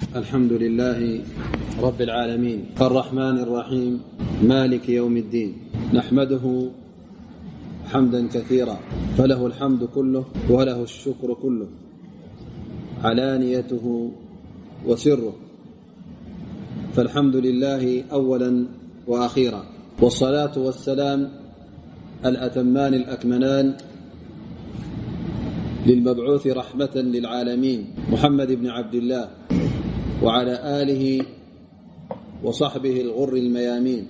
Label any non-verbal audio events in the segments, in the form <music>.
الحمد لله رب العالمين. الرحمن الرحيم. مالك يوم الدين. نحمده حمدا كثيرا. فله الحمد كله وله الشكر كله. علانيته وسره. فالحمد لله أولا وأخيرا. والصلاة والسلام الأتمان الأكمنان للمبعوث رحمة للعالمين. محمد بن عبد الله. وعلى آله وصحبه الغر الميامين.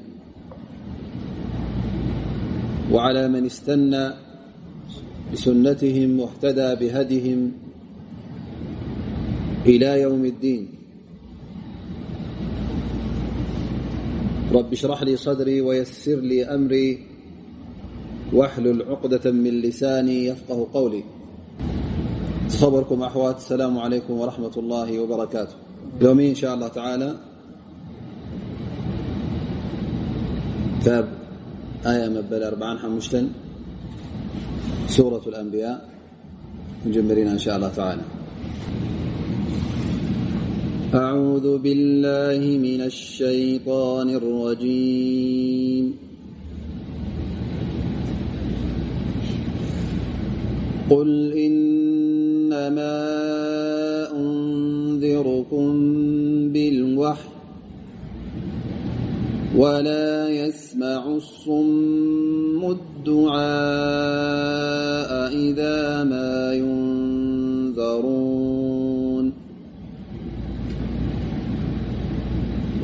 وعلى من استنى بسنتهم واهتدى بهدهم إلى يوم الدين. رب اشرح لي صدري ويسر لي أمري واحلل عقدة من لساني يفقه قولي. خبركم أحوات. السلام عليكم ورحمة الله وبركاته. يومي إن شاء الله تعالى. كتاب آية مبل أربعان حمشتا سورة الأنبياء. نجمرين إن شاء الله تعالى. أعوذ بالله من الشيطان الرجيم. قل إنما أنذركم بالوحي ولا يسمع الصم الدعاء إذا ما ينذرون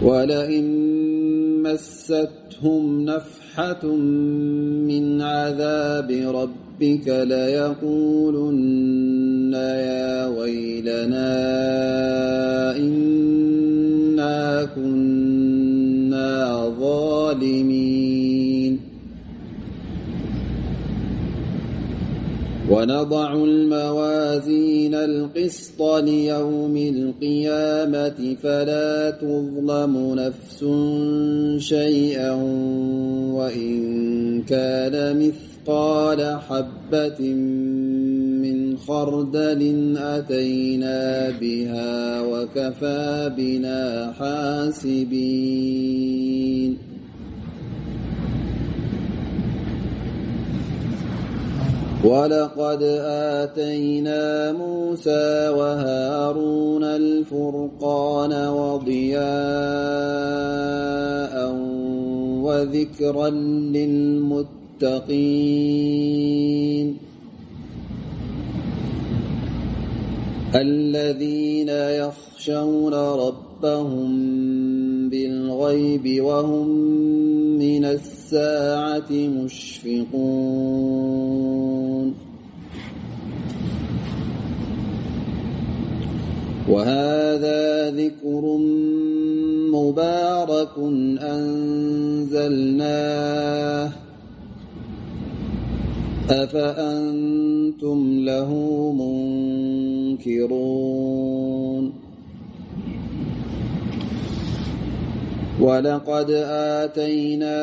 ولئن مستهم نفحة من عذاب ربك ليقولن يا ويلنا إنا كنا ظالمين. ونضع الموازين القسط ليوم القيامة فلا تظلم نفس شيئا وإن كان مثقال حبة من خردل أتينا بها وكفى بنا حاسبين. ولقد آتينا موسى وهارون الفرقان وضياء وذكرا للمتقين. الذين يخشون ربهم بالغيب وهم من الساعة مشفقون. وهذا ذكر مبارك أنزلناه. أفأنتم له منكرون ولقد آتينا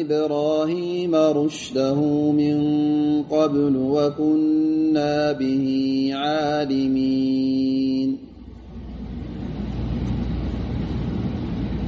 إبراهيم رشده من قبل وكنا به عالمين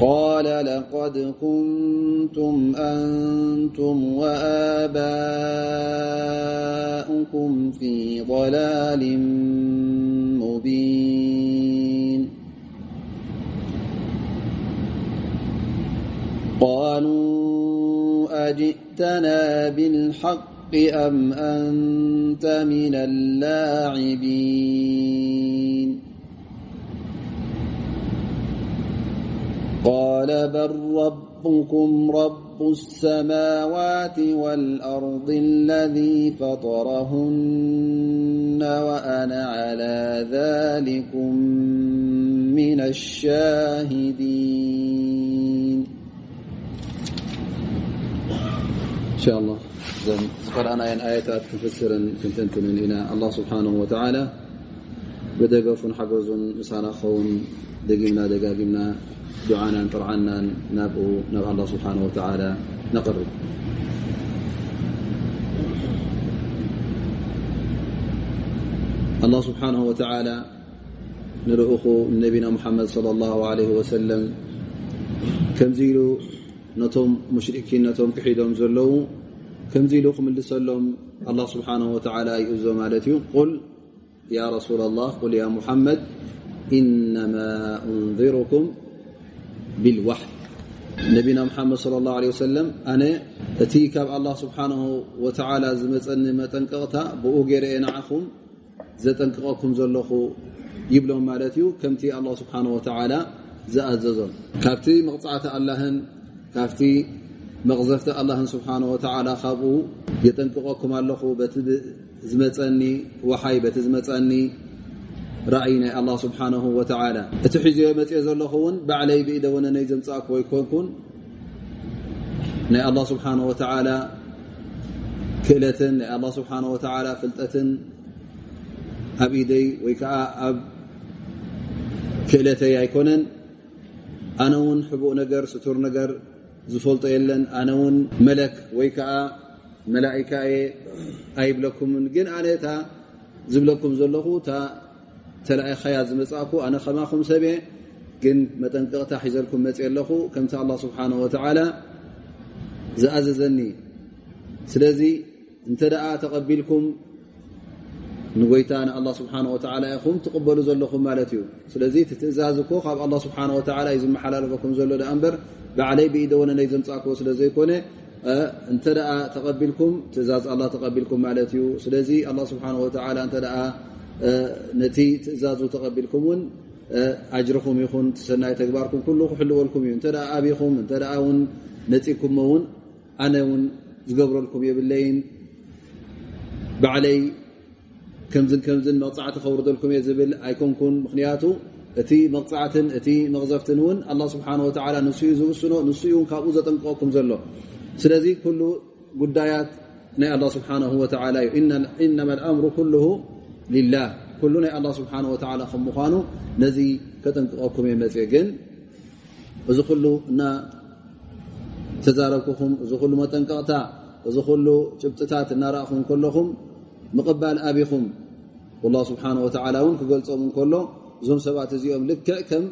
قال لقد كنتم أنتم وآباؤكم في ضلال مبين. قالوا أجئتنا بالحق أم أنت من اللاعبين؟ قال بل ربكم رب السماوات والأرض الذي فطرهن وأنا على ذلكم من الشاهدين. إن شاء الله. قرأنا آيتات كفسر كنتنتن إنا الله سبحانه وتعالى. بدقفن حقزون مسانا خون دقمنا دقاقمنا دعانا فرعانا ناب نبع الله سبحانه وتعالى نقرب الله سبحانه وتعالى نرأخ نبينا محمد صلى الله عليه وسلم كم زيل نتم مشركين نتم كحيدهم زلو كم زيلو الله سبحانه وتعالى يؤزو مالت قل يا رسول الله قل يا محمد إنما أنذركم بالوحي نبينا محمد صلى الله عليه وسلم أن እቲ ካብ الله ስብሓنه وتعل ዝመፀኒ መጠንቀቕታ ብኡ ገይረአ ንዓኹም ዘጠንቅቐኩም ዘለኹ ይብሎም ማለት እዩ ከምቲ الله ስብሓنه وتعل ዝኣዘዞም ካብቲ መቕፅዕቲ ኣላهን ካብቲ መቕዘፍቲ ኣላهን ስብሓنه وتعل ካብኡ የጠንቅቐኩም ኣለኹ ዝመፀኒ ወሓይ በቲ ዝመፀኒ ራእይ ናይ ኣላ ስብሓንሁ ወተዓላ እቲ ሒዝዮ መፅኦ ዘለኹ እውን ባዕለይ ብኢደ ወነ ወነነይ ዘምፃእክዎ ይኮንኩን ናይ ኣላ ስብሓን ወተዓላ ክእለትን ናይ ኣላ ስብሓን ወተዓላ ፍልጠትን ኣብ ኢደይ ወይ ከዓ ኣብ ክእለተይ ኣይኮነን ኣነ እውን ሕቡእ ነገር ስቱር ነገር ዝፈልጦ የለን ኣነ እውን መለክ ወይ ከዓ መላእካ የ ኣይብለኩምን ግን ኣነታ ዝብለኩም ዘለኹ እታ ተላእኸያ ዝመፅእኩ ኣነ ከማኹም ሰብ ግን መጠንቀቕታ ሒዘልኩም መፅ ኣለኹ ከምቲ ኣላ ስብሓን ወተዓላ ዝኣዘዘኒ ስለዚ እንተ ደኣ ተቐቢልኩም ንጎይታ ንኣላ ስብሓን ወተዓላ ኢኹም ትቕበሉ ዘለኹም ማለት እዩ ስለዚ ቲ ትእዛዝኮ ካብ ኣላ ስብሓን ወተዓላ እዩ ዝመሓላለፈኩም ዘሎ ዳ እምበር ባዕለይ ብኢደወነ ነይ ዘምፃእክዎ ስለ ዘይኮነ እንተ ደኣ ተቐቢልኩም ትእዛዝ ኣላ ተቐቢልኩም ማለት እዩ ስለዚ ኣላ ስብሓን ወተዓላ እንተ ደኣ ነቲ ትእዛዙ ተቐቢልኩም እውን ኣጅርኹም ይኹን ትሰናይ ተግባርኩም ኩሉ ክሕልወልኩም እዩ እንተ ኣብኹም እንተ ውን ነፂኩሞ እውን ኣነ እውን ዝገብረልኩም የብለይን ባዕለይ ከምዝን ከምዝን መቕፃዕቲ ከውርደልኩም እየ ዝብል ኣይኮንኩን ምክንያቱ እቲ መቕፃዕትን እቲ መቕዘፍትን እውን ኣላ ስብሓን ወተዓላ ንስኡ ዝውስኖ ንስኡ ውን ካብኡ ዘጠንቅቐኩም ዘሎ ስለዚ ኩሉ ጉዳያት ናይ ኣላ ስብሓን ወተዓላ እዩ ኢነማ ልኣምሩ ኩልሁ ልላህ ኩሉ ናይ ኣላ ስብሓን ወተዓላ ከም ምኳኑ ነዚ ከጠንቅቐኩም እየ መፅእ ግን እዚ ኩሉ እና ተዛረብኩኹም እዚ ኩሉ መጠንቀቕታ እዚ ኩሉ ጭብጥታት እናረእኹም ከለኹም ምቕባል ኣብኹም ላ ስብሓን ወተዓላ እውን ክገልፆም እንከሎ እዞም ሰባት እዚኦም ልክዕ ከም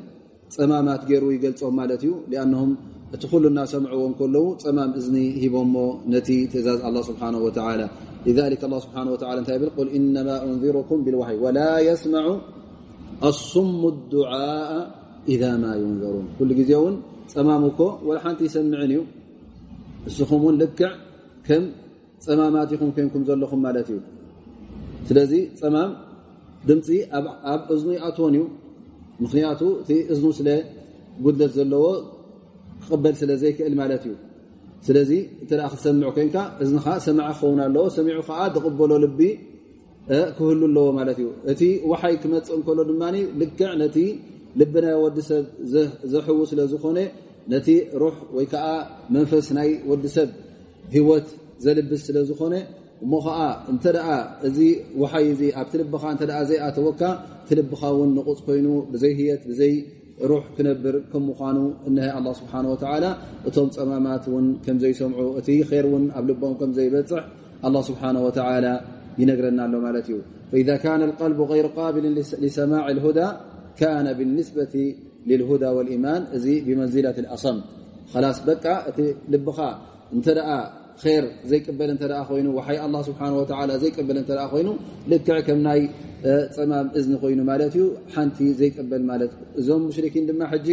ፀማማት ገይሩ ይገልፆም ማለት እዩ ሊኣነም እቲ ኩሉ እናሰምዕዎም ከለዉ ፀማም እዝኒ ሂቦሞ ነቲ ትእዛዝ ه ስብሓه و لذلك الله ስብሓه و እንታይ ብል ል إنማ أንذርኩም ብالዋحይ وላ يስمع ኣصሙ الድعء إذ ማ يንዘሩን ኩሉ ግዜ እውን ፀማም እኮ ወላ ሓንቲ ይሰምዕን እዩ እስኹም ውን ልክዕ ከም ፀማማት ይኹም ኮይንኩም ዘለኹም ማለት እዩ ስለዚ ፀማም ድምፂ ኣብ እዝኑ ይኣትዎን እዩ ምክንያቱ እቲ እዝኑ ስለ ጉድለት ዘለዎ ክቕበል ስለ ዘይክእል ማለት እዩ ስለዚ እተ ክትሰምዑ ኮንካ እዝኻ ሰምዐ ክኸውን ኣለዎ ሰሚዑ ከዓ ተቕበሎ ልቢ ክህሉ ኣለዎ ማለት እዩ እቲ ወሓይ ክመፅእ እንከሎ ድማ ልክዕ ነቲ ልቢ ናይ ወዲሰብ ዘሕዉ ስለ ዝኾነ ነቲ ሩሕ ወይ ከዓ መንፈስ ናይ ወዲሰብ ሂወት ዘልብስ ስለ ዝኾነ እሞ ከዓ እንተ ደኣ እዚ ወሓይ እዚ ኣብቲ ልብኻ እተ ዘይኣተወካ እቲ ልብኻ እውን ንቑፅ ኮይኑ ብዘይ ህየት ብዘይ ሩሕ ክነብር ከም ምዃኑ እነሀ ኣላ ስብሓን ወተዓላ እቶም ፀማማት እውን ከምዘይሰምዑ እቲ ር እውን ኣብ ልቦም ከም ዘይበፅሕ ኣላ ስብሓን ወተዓላ ይነግረና ኣሎ ማለት እዩ فإذا كان القلب غير قابل لسماع الهدى كان بالنسبة للهدى والإيمان እዚ بمنزلة الأصم خلاص በቃ እቲ ልبኻ እንተ ር ዘይቀበል እተ ኮይኑ ወሓይ ኣ ስብሓ ወላ ዘይቅበል እተ ኮይኑ ልክዕ ከም ናይ ፀማም እዝኒ ኮይኑ ማለት እዩ ሓንቲ ዘይቀበል ማለት እዞም ሙሽርኪን ድማ ሕጂ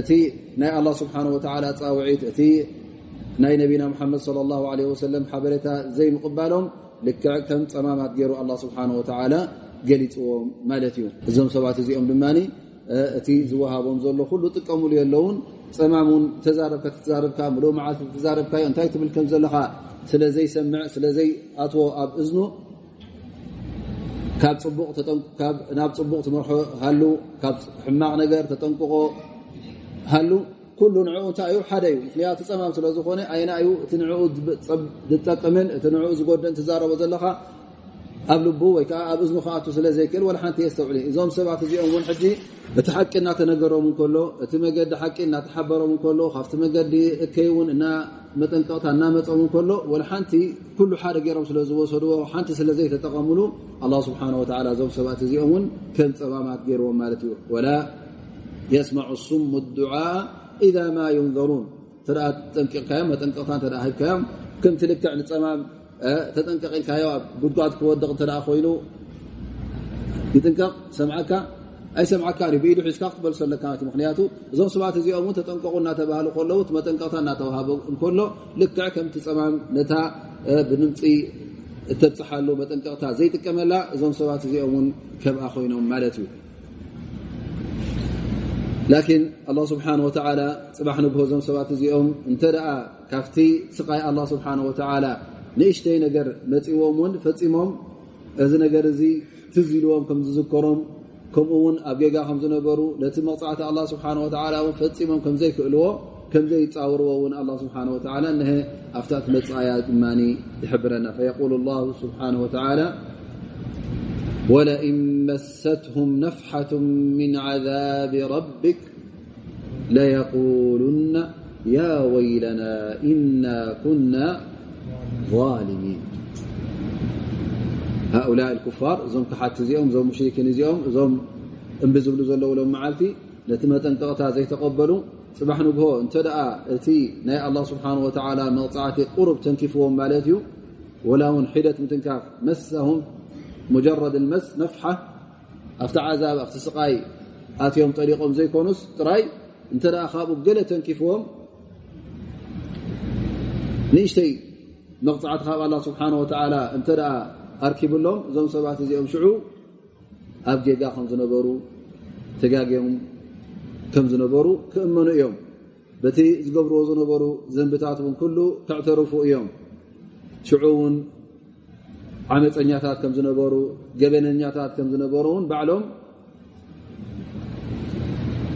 እቲ ናይ ኣላ ስብሓን ወተላ ፃውዒት እቲ ናይ ነቢና ሙሓመድ صለ ላه ለ ወሰለም ሓበሬታ ዘይምቕባሎም ልክዕ ከም ፀማማት ገይሩ ኣላ ስብሓን ወተላ ገሊፅዎም ማለት እዩ እዞም ሰባት እዚኦም ድማ እቲ ዝወሃቦም ዘሎ ኩሉ ጥቀሙሉ የለውን ፀማሙን ተዛረብካ ተዛርብካ ምሉ መዓልቲ ተዛረብካዮ እንታይ ትብል ከም ዘለካ ስለዘይሰምዕ ስለዘይኣትዎ ኣብ እዝኑ ናብ ፅቡቕ ትመርሖ ሃሉ ካብ ሕማቕ ነገር ተጠንቅቆ ሃሉ ኩሉ ንዕኡ እንታይ እዩ ሓደ እዩ ምክንያቱ ፀማም ስለ ዝኾነ ኣይና እዩ እቲ ንዕኡ ዝጠቅምን እቲ ንዕኡ ዝጎድን ትዛረቦ ዘለካ ኣብ ልቡ ወይከዓ ኣብ እዝኑ ከኣቱ ስለ ዘይክእል ወላ ሓንቲ የስተውዕሉ እዞም ሰባት እዚኦም እውን ሕጂ እቲ ሓቂ እናተነገሮም እንከሎ እቲ መገዲ ሓቂ እናተሓበሮም እንከሎ ካብቲ መገዲ እከይ እውን እና መጠንቀቕታ እናመፆም እንከሎ ወላ ሓንቲ ኩሉ ሓደ ገይሮም ስለ ዝወሰድዎ ሓንቲ ስለዘይተጠቐምሉ ኣላ ስብሓን ወላ እዞም ሰባት እዚኦም እውን ከም ፀባማት ገይርዎም ማለት እዩ ወላ የስማዑ ሱሙ ዱዓ ኢዛ ማ ዩንዘሩን ተ ጠንቂቕካዮም መጠንቀቕታ ተ ሂብካዮም ከምቲ ልክዕ ንፀማም ተጠንቀቂልካዮ ኣብ ጉድጓድ ክወድቕ እተ ኮይኑ ይጥንቀቕ ሰምዓካ ኣይ ሰምዓካ ብኢሉ ሒዝካ ክትበልሰለካ ምክንያቱ እዞም ሰባት እዚኦም ውን ተጠንቀቁ እናተባሃሉ ከለዉ መጠንቀቕታ እናተዋሃቦ እንከሎ ልክዕ ከምቲ ፀማም ነታ ብምምፂ እተብፅሓሉ መጠንቀቕታ ዘይጥቀመላ እዞም ሰባት እዚኦም ውን ከምኣ ኮይኖም ማለት እዩ ላኪን ኣላ ስብሓን ወተዓላ ፅባሕ ንግሆ እዞም ሰባት እዚኦም እንተ ደኣ ካብቲ ስቃይ ኣላ ስብሓን ወተዓላ ንእሽተይ ነገር መፂዎም ውን ፈፂሞም እዚ ነገር እዚ ትዝኢልዎም ከም ዝዝከሮም ከምኡ ውን ኣብ ጌጋ ከም ዝነበሩ ነቲ መቕፃዕቲ ኣላ ስብሓን ወላ ን ፈፂሞም ከምዘይክእልዎ ከምዘይፃውርዎ እውን ኣላ ስብሓን ወላ ነሀ ኣብታ እቲ መፅኣያ ድማ ይሕብረና ፈየቁል ላ ስብሓን ወተላ ወለእን መሰትሁም ነፍሓة ምን عذብ ረብክ ለየقሉና ያ ወይለና እና ኩና ظالمين ሃؤላء الكፋር እዞም ክሓቲ እዚኦም እዞም ሙሽርኪን እዚኦም እዞም እምቢ ዝብሉ ዘለውሎም መዓልቲ ነቲ መጠንቀቕታ ዘይተቐበሉ ፅባሕ ንግሆ እንተ ደኣ እቲ ናይ ኣላ ስብሓን ወተላ መቕፃዕቲ ቁሩብ ተንኪፍዎም ማለት እዩ ወላ እውን ሒደት ምትንካፍ መሳሁም ሙጀረድ ልመስ ነፍሓ ኣብቲ ዓዛብ ኣብቲ ስቃይ ኣትዮም ጠሊቆም ዘይኮኑስ ጥራይ እንተ ደኣ ካብኡ ገለ ተንኪፍዎም ንእሽተይ መቕፃዕቲ ካብ ኣላ ስብሓን ወተዓላ እንተ ደኣ ኣርኪብሎም እዞም ሰባት እዚኦም ሽዑ ኣብ ጌጋ ከም ዝነበሩ ተጋጊም ከም ዝነበሩ ክእመኑ እዮም። በቲ ዝገብርዎ ዝነበሩ ዘንብታት እውን ኩሉ ክዕተርፉ እዮም። ሽዑ እውን ዓመፀኛታት ከም ዝነበሩ ገበነኛታት ከም ዝነበሩ እውን ባዕሎም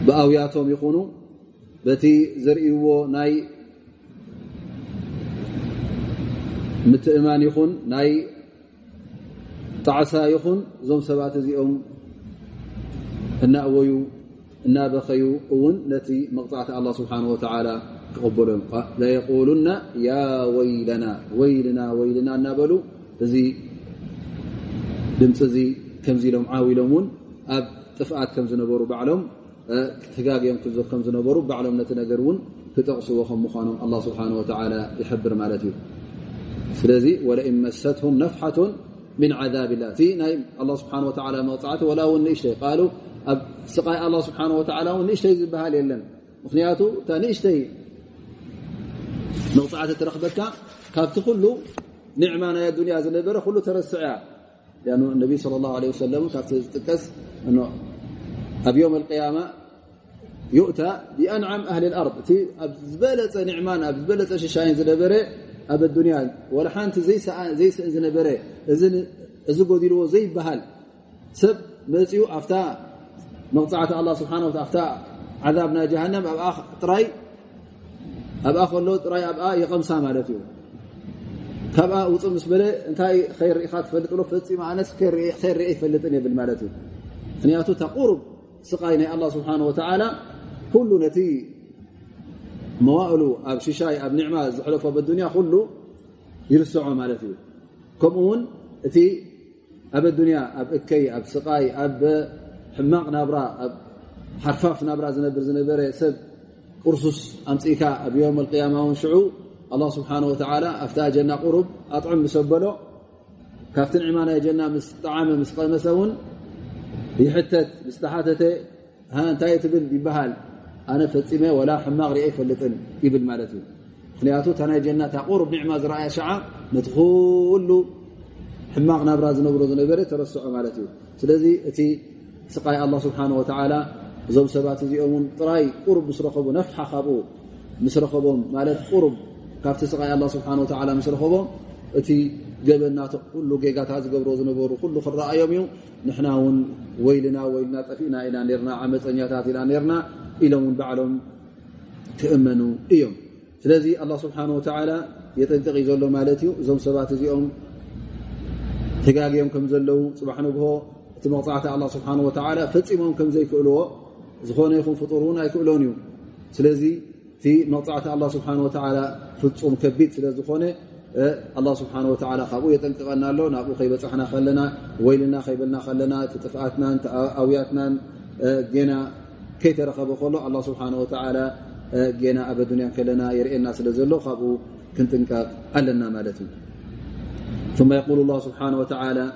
ብኣውያቶም ይኹኑ በቲ ዘርእይዎ ናይ ምትእማን ይኹን ናይ ጣዕሳ ይኹን እዞም ሰባት እዚኦም እናእወዩ እናበኸዩ እውን ነቲ መቕፃዕቲ ኣላ ስብሓን ወተዓላ ክቕበሎም ለየቁሉና ያ ወይለና ወይልና ወይልና እናበሉ እዚ ድምፂ እዚ ከምዚ ኢሎም ዓዊሎም እውን ኣብ ጥፍኣት ከም ዝነበሩ ባዕሎም ተጋግዮም ክዞፍ ከም ዝነበሩ ባዕሎም ነቲ ነገር እውን ክጠቕስዎ ከም ምኳኖም ኣላ ስብሓን ወተዓላ ይሕብር ማለት እዩ ስለዚ ወለእን መሰትሁም ነፍሓة ምን عذብ ላ እቲ ናይ ስብሓ መቕፅዕቲ ወላ እውን ንእሽተይ ቃሉ ኣብ ስቃይ ኣ ስብሓ ን ንእሽተይ ዝበሃል የለን ምክንያቱ እታ ንእሽተይ መቕፅዕቲ ትረክበካ ካብቲ ኩሉ ኒዕማ ናይ ኣዱንያ ዝነበረ ኩሉ ተረስዕ እያ ነቢ صለ ላه ለ ሰለም ካብቲ ዝጥቀስ ኣብ ዮም القያማ ዩእታ ብኣንዓም ኣህሊ ኣርض እቲ ኣብ ዝበለፀ ኒዕማን ኣብ ዝበለፀ ሽሻይን ዝነበረ ኣብ ኣዱንያ ወላ ሓንቲ ዘይስእን ዝነበረ እዚ ጎዲልዎ ዘይበሃል ሰብ መፅኡ ኣፍታ መቕፃዕቲ ኣላ ስብሓን ኣፍታ ዓዛብ ናይ ጀሃንም ጥራይ ኣብኣ ከሎ ጥራይ ኣብኣ ይቐምሳ ማለት እዩ ካብኣ ውፅእ ምስ በለ እንታይ ኸይር ርኢኻ ትፈልጥሎ ፈፂማ ኣነስ ር ርአ ይፈልጥን የብል ማለት እዩ ምክንያቱ ተቁርብ ስቃይ ናይ ኣላ ስብሓን ወተዓላ ኩሉ ነቲ መዋእሉ ኣብ ሽሻይ ኣብ ኒዕማ ዝሕለፎ ኣዱንያ ኩሉ ይርስዖ ማለት እዩ ከምኡ ውን እቲ ኣብ ኣዱንያ ኣብ እከይ ኣብ ስቃይ ኣብ ሕማቕ ናብራ ኣብ ሓርፋፍ ናብራ ዝነብር ዝነበረ ሰብ ቁርሱስ ኣምፅኢካ ኣብ ዮም ቅያማ ውን ሽዑ ኣላ ስብሓን ወተዓላ ኣብታ ጀና ቁሩብ ኣጥዑም ምሰበሎ ካብቲ ንዕማ ናይ ጀና ምስ ጣዓመ ምስ ቀመሰ እውን ይሕተት ምስተሓተተ እንታይ ትብል ይበሃል ኣነ ፈፂመ ወላ ሕማቕ ርአ ይፈልጥን ይብል ማለት እዩ ምክንያቱ እታ ናይ ጀናታ ቁሩብ ኒዕማ ዝረኣያ ሸዓ ነቲ ኩሉ ሕማቕ ናብራ ዝነብሮ ዝነበረ ተረስዖ ማለት እዩ ስለዚ እቲ ስቃይ ኣላ ስብሓን ወተዓላ እዞም ሰባት እዚኦም ውን ጥራይ ቁሩብ ምስ ረኸቡ ነፍሓ ካብኡ ምስ ረኸቦም ማለት ቁሩብ ካብቲ ስቃይ ኣላ ስብሓን ወተዓላ ምስ ረኸቦም እቲ ገበናቶ ኩሉ ጌጋታት ዝገብሮ ዝነበሩ ኩሉ ክረኣዮም እዩ ንሕና እውን ወይልና ወይልና ጠፊእና ኢና ርና ዓመፀኛታት ኢና ርና ኢሎም ውን ባዕሎም ክእመኑ እዮም ስለዚ ኣላ ስብሓን ወተዓላ የጠንቅቕ ዘሎ ማለት እዩ እዞም ሰባት እዚኦም ተጋግዮም ከም ዘለው ፅባሕ ንግሆ እቲ መቕፃዕቲ ኣላ ስብሓን ወተዓላ ፈፂሞም ከም ዘይክእልዎ ዝኾነ ይኹን ፍጡር እውን ኣይክእሎን እዩ ስለዚ እቲ መቕፃዕቲ ኣላ ስብሓን ወተዓላ ፍፁም ከቢድ ስለ ዝኾነ ኣላ ስብሓን ወተዓላ ካብኡ የጠንቅቐና ኣሎ ናብኡ ከይበፅሕና ከለና ወይልና ከይበልና ከለና ጥፍኣትናን ኣውያትናን ጌና ከይተረኸበ ከሎ ኣላ ስብሓን ወተዓላ ጌና ኣብ ኣዱንያ ከለና የርእየና ስለ ዘሎ ካብኡ ክንጥንቀቕ ኣለና ማለት እዩ ثم يقول الله سبحانه وتعالى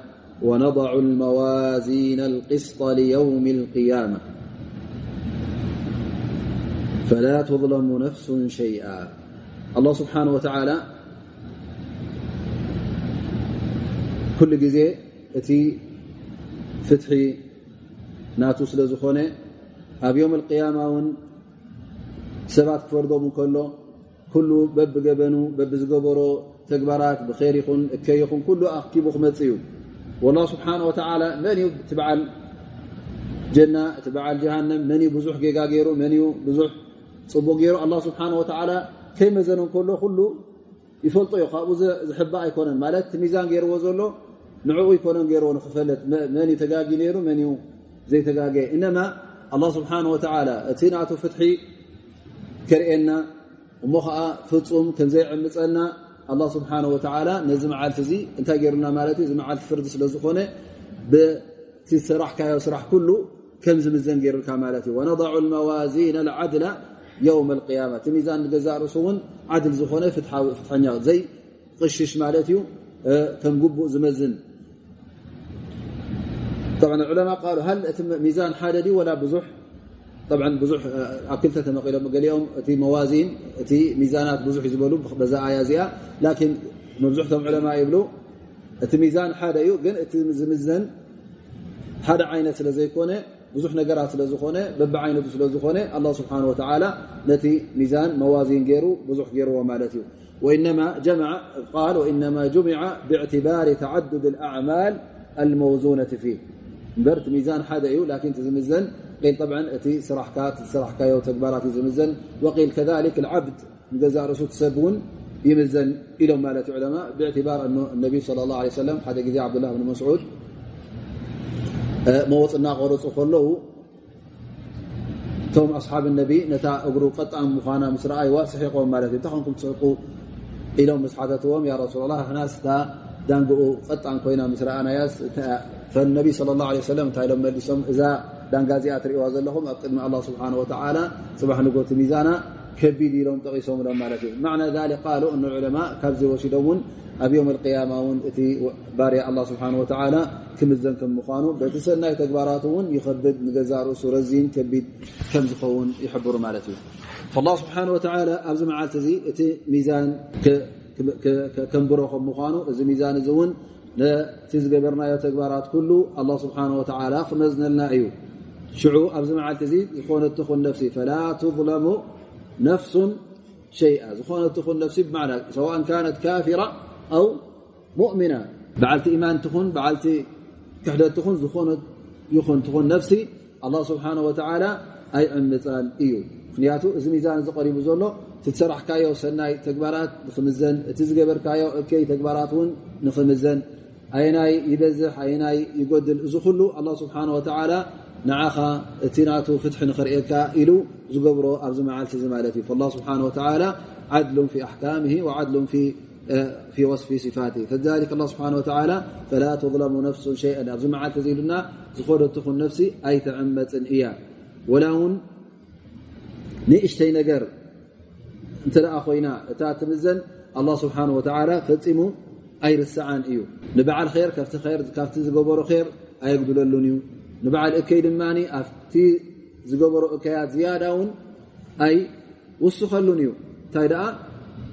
ونضع الموازين القسط ليوم القيامة فلا تظلم نفس شيئا الله سبحانه وتعالى ኩሉ ግዜ እቲ ፍትሒ ናቱ ስለ ዝኾነ ኣብ ዮም القያማ እውን ሰባት ክፈርዶም ከሎ ኩሉ በብገበኑ በቢ ዝገበሮ ተግባራት ብር ይኹን እከ ይኹን ኩሉ ኣኪቡ ክመፅ እዩ والله ስብሓنه و መን እዩ ቲ በዓል ጀና እቲ በዓል ጀሃንም መን ዩ ብዙሕ ጌጋ ገይሩ መን ዩ ብዙሕ ፅቡቅ ገይሩ الله ስብሓنه و ከይመዘነ ከሎ ኩሉ ይፈልጦ እዩ ካብኡ ዝሕባእ ኣይኮነን ማለት ቲ ሚዛን ገይርዎ ዘሎ ንዕኡ ይኮነን ገይርዎ ንክፈለጥ መን ተጋጊ ነይሩ መን ዩ ዘይተጋገየ እነማ ኣላه ስብሓን ወተላ እቲ ናቱ ፍትሒ ከርእየና እሞ ከዓ ፍፁም ከምዘይዕምፀና ኣላ ስብሓን ወተላ ነዚ መዓልቲ እዚ እንታይ ገይሩና ማለት እዩ እዚ መዓልቲ ፍርዲ ስለ ዝኾነ ብቲ ስራሕካዮ ስራሕ ኩሉ ከም ዝምዘን ገይሩልካ ማለት እዩ ወነضዑ ልመዋዚና ልዓድላ የውም ልቅያማ እቲ ሚዛን ንገዛእ ርእሱ እውን ዓድል ዝኾነ ፍትሐኛ ዘይ ቅሽሽ ማለት እዩ ከም ጉቡእ ዝመዝን ዑለማ ቃሉ ሃ እቲ ሚዛን ሓደ ዲ ወላ ብዙሕ ብዙሕ ኣብ ክልተ ተመቂሎም ገሊኦም እቲ መዋዚን እቲ ሚዛናት ብዙሕ እዩ ዝበሉ በዛ ኣያ እዚኣ ላኪን መብዙሕቶም ዑለማ ይብሉ እቲ ሚዛን ሓደ እዩ ግን እቲ ዝምዘን ሓደ ዓይነት ስለ ዘይኮነ ብዙሕ ነገራት ስለ ዝኾነ በቢ ዓይነቱ ስለ ዝኾነ ኣ ስብሓን ወተዓላ ነቲ ሚዛን መዋዚን ገይሩ ብዙሕ ገይርዎ ማለት እዩ ቃል ወኢነማ ጁምዓ ብእዕትባር ተዓዱድ ኣዕማል አልመውዙነት ፊ برت ميزان هذا يو إيوه، لكن تزمزن. قيل طبعا أتي سراحكات سرحكا يو تكبارات تزمزن وقيل كذلك العبد مدزار سوت سبون يمزن إلى مالت لا علماء باعتبار أنه النبي صلى الله عليه وسلم حدا جدي عبد الله بن مسعود. أه، موت الناقور صفر ثم أصحاب النبي نتا اغرو فتا مخانا مسرى اي واسحقوا ما لا تخنكم تسحقوا إلى مسحاتهم. يا رسول الله هناستا دانقوا فتا كوينا مسرى أنا ياس فالነቢ صለ ላه ለ ሰለም እንታይ ኢሎም መሊሶም እዛ ዳንጋ ዚኣ ትሪእዋ ዘለኹም ኣብ ቅድሚ ኣላ ስብሓን ወተዓላ ፅባሕ ንጎቲ ሚዛና ከቢድ ኢሎም ጠቂሶምሎም ማለት እዩ ማዕና ذሊ ቃሉ እን ዑለማ ካብዚ ወሲዶም እውን ኣብ ዮም القያማ እውን እቲ ባርያ ኣላ ስብሓን ወተዓላ ክምዘን ከም ምኳኑ በቲ ሰናይ ተግባራት እውን ይኸብድ ንገዛ ርእሱ ረዚን ከቢድ ከም ዝኸውን ይሕብሩ ማለት እዩ ላ ስብሓን ወተዓላ ኣብዚ መዓልቲ እዚ እቲ ሚዛን ከንብሮ ከም ምኳኑ እዚ ሚዛን እዚ እውን ነቲ ዝገበርናዮ ተግባራት ኩሉ ኣላ ስብሓን ወተዓላ ክመዝነልና እዩ ሽዑ ኣብዚ መዓልቲ እዚ ዝኾነት ኹን ነፍሲ ፈላ ትظለሙ ነፍሱን ሸይኣ ዝኾነት ኹን ነፍሲ ብማዕና ሰዋእ ካነት ካፊራ ኣው ሙእምና በዓልቲ ኢማን ትኹን በዓልቲ ክሕደት ትኹን ዝኾነ ይኹን ትኹን ነፍሲ ኣላ ስብሓን ወተዓላ ኣይዕምፃን እዩ ምክንያቱ እዚ ሚዛን ዝቐሪቡ ዘሎ ትሰራሕካዮ ሰናይ ተግባራት ንኽምዘን እቲ ዝገበርካዮ እከይ ተግባራት እውን ንኽምዘን ኣይናይ ይበዝሕ ኣይናይ ይጎድል እዚ ኩሉ ኣላ ስብሓን ወተዓላ ንዓኻ እቲ ናቱ ፍትሒ ንኽርእካ ኢሉ ዝገብሮ ኣብዚ መዓልቲ እዚ ማለት እዩ። ላ ስብሓን ወተላ ዓድሉን ፊ ኣሕካምሂ ፊ في وصف صفاته فذلك الله سبحانه وتعالى فلا تظلم نفس شيئا م معلت لنا خدتخن نفس أيتعمن እي ولا ون نእشتي نجر نت ل ኮይና እታ تمزن الله سبحانه وتعالى فم ኣይርስዓን እዩ ንበዓል ር ካብቲ ካብቲ ዝገበሮ ር ኣየግድለሉን እዩ ንበዓል እከይ ድማ ኣብቲ ዝገበሮ እከያት ዝያዳ እውን ኣይውስኸሉን እዩ እንታይ ደኣ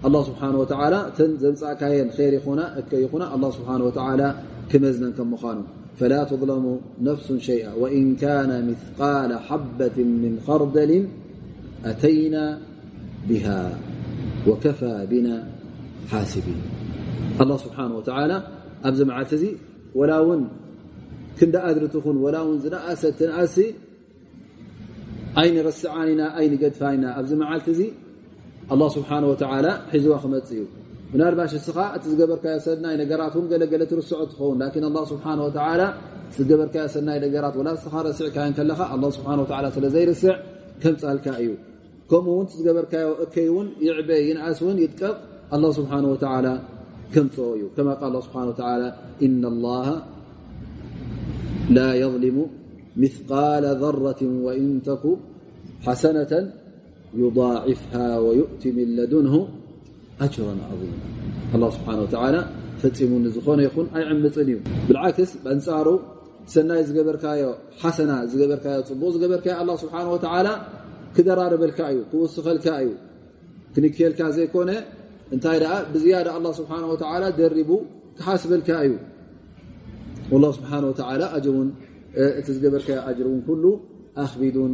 ኣላ ስብሓን ወላ እተን ዘምፃእካየን ር ይኹና እከ ይኹና ኣላ ስብሓን ወላ ክመዝነን ከም ምዃኑ ፈላ ትظለሙ ነፍሱ ሸይኣ ወእን ካነ ምثቃል ሓበት ምን ከርደል ኣተይና ብሃ ወከፋ ብና ሓስቢን الله ስብሓه وተላ ኣብዚ መዓልቲ እዚ ወላ እውን ክንደኣድሪት ኹን ወላ ውን ዝነኣሰ ትንኣሲ ኣይንረስዓን ኢና ኣይንገድፋን ኢና ኣብዚ መዓልቲ እዚ ኣلله ስብሓه وላ ሒዝዋ ክመፅ እዩ ምናልባሽ እስኻ እቲ ዝገበርካዮ ሰናይ ነገራት እውን ገለገለ ትርስዖ ትኸውን ላን ه ስብሓه ወላ ዝገበርካዮ ሰናይ ነገራት ወላ ስኻ ረሲዕካዮን ከለኻ ه ስብሓه ስለዘይርስዕ ከምፃልካ እዩ ከምኡ እውን ዝገበርካዮ እከይ እውን ይዕበ ይንኣስ እውን ይጥቀብ ه ስብሓه ከምፅኦ እዩ ከማ ቃል ስብሓ ተላ እና ላሃ ላ የظልሙ ምثቃል ذረት ወእን ተኩ ሓሰነة يضاعፍሃ ويእቲ ምን ለድንሁ ኣጅራ ዓظማ ኣه ስብሓን ተላ ፈፂሙኒ ዝኾነ ይኹን ኣይዕምፅን እዩ ብልዓክስ በንፃሩ ሰናይ ዝገበርካዮ ሓሰና ዝገበርካዮ ፅቡቅ ዝገበርካዮ ኣه ስብሓን ወተላ ክደራርበልካ እዩ ክውስኸልካ እዩ ክንክየልካ ዘይኮነ እንታይ ደኣ ብዝያዳ ኣላ ስብሓን ወተዓላ ደሪቡ ክሓስበልካ እዩ ላ ስብሓን ወተዓላ ኣጅር እውን እቲ ዝገበርካዮ ኣጅር እውን ኩሉ ኣኽቢዱን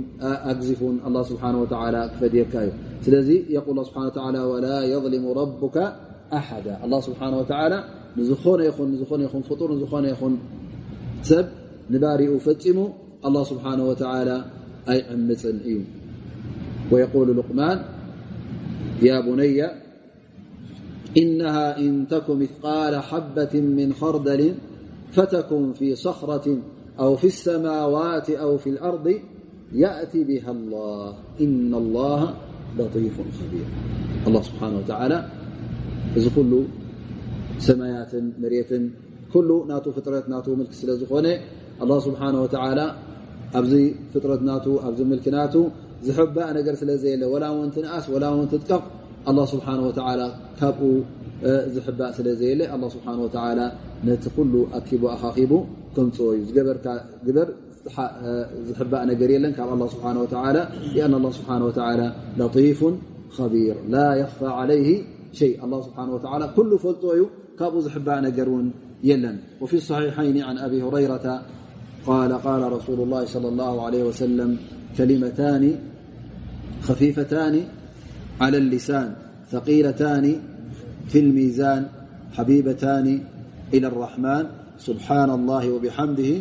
ኣግዚፉን ኣላ ስብሓን ወተዓላ ክፈድየካ እዩ ስለዚ የቁል ላ ስብሓን ወተዓላ ወላ የظልሙ ረቡካ ኣሓዳ ኣላ ስብሓን ወተዓላ ንዝኾነ ይኹን ንዝኾነ ይኹን ፍጡር ንዝኾነ ይኹን ሰብ ንባሪኡ ፈፂሙ ኣላ ስብሓን ወተዓላ ኣይዕምፅን እዩ ወየቁሉ ልቕማን ያ ቡነያ إنها إن تك مثقال حبة من خردل فتكن في صخرة أو في السماوات أو في الأرض يأت بها الله. إن الله لطيف خبير. الله سبحانه وتعالى እዚ ኩሉ ሰማያትን መሬትን ኩሉ ናቱ ፍጥረት ናቱ ምልክ ስለ ዝኾነ ኣላ ስብሓን ወተዓላ ኣብዚ ፍጥረት ናቱ ኣብዚ ምልክናቱ ዝሕባእ ነገር ስለ ዘየለ ወላ እውን ትንኣስ ወላ እውን ትጥቀቕ ኣه ስብሓ ካብኡ ዝሕባእ ስለ ዘየለ ኣ ስብሓ ነቲ ኩሉ ኣኪቡ ኣኻኺቡ ከምፅዎ እዩ ዝገበርካ ግበር ዝሕባእ ነገር የለን ካብ ኣ ስብሓ ኣን ስብሓ ለጢፉ ከቢር ላ የኽፋ ዓለይህ ሸይ ስብሓ ኩሉ ፈልጦ እዩ ካብኡ ዝሕባእ ነገር እውን የለን ወፊ صሒሐይን ን ኣብ ሁረይረታ قال قال رسول الله صلى الله عليه وسلم كلمتان خفيفتان على اللسان ثقيلتان في الميزان حبيبتان إلى الرحمن سبحان الله وبحمده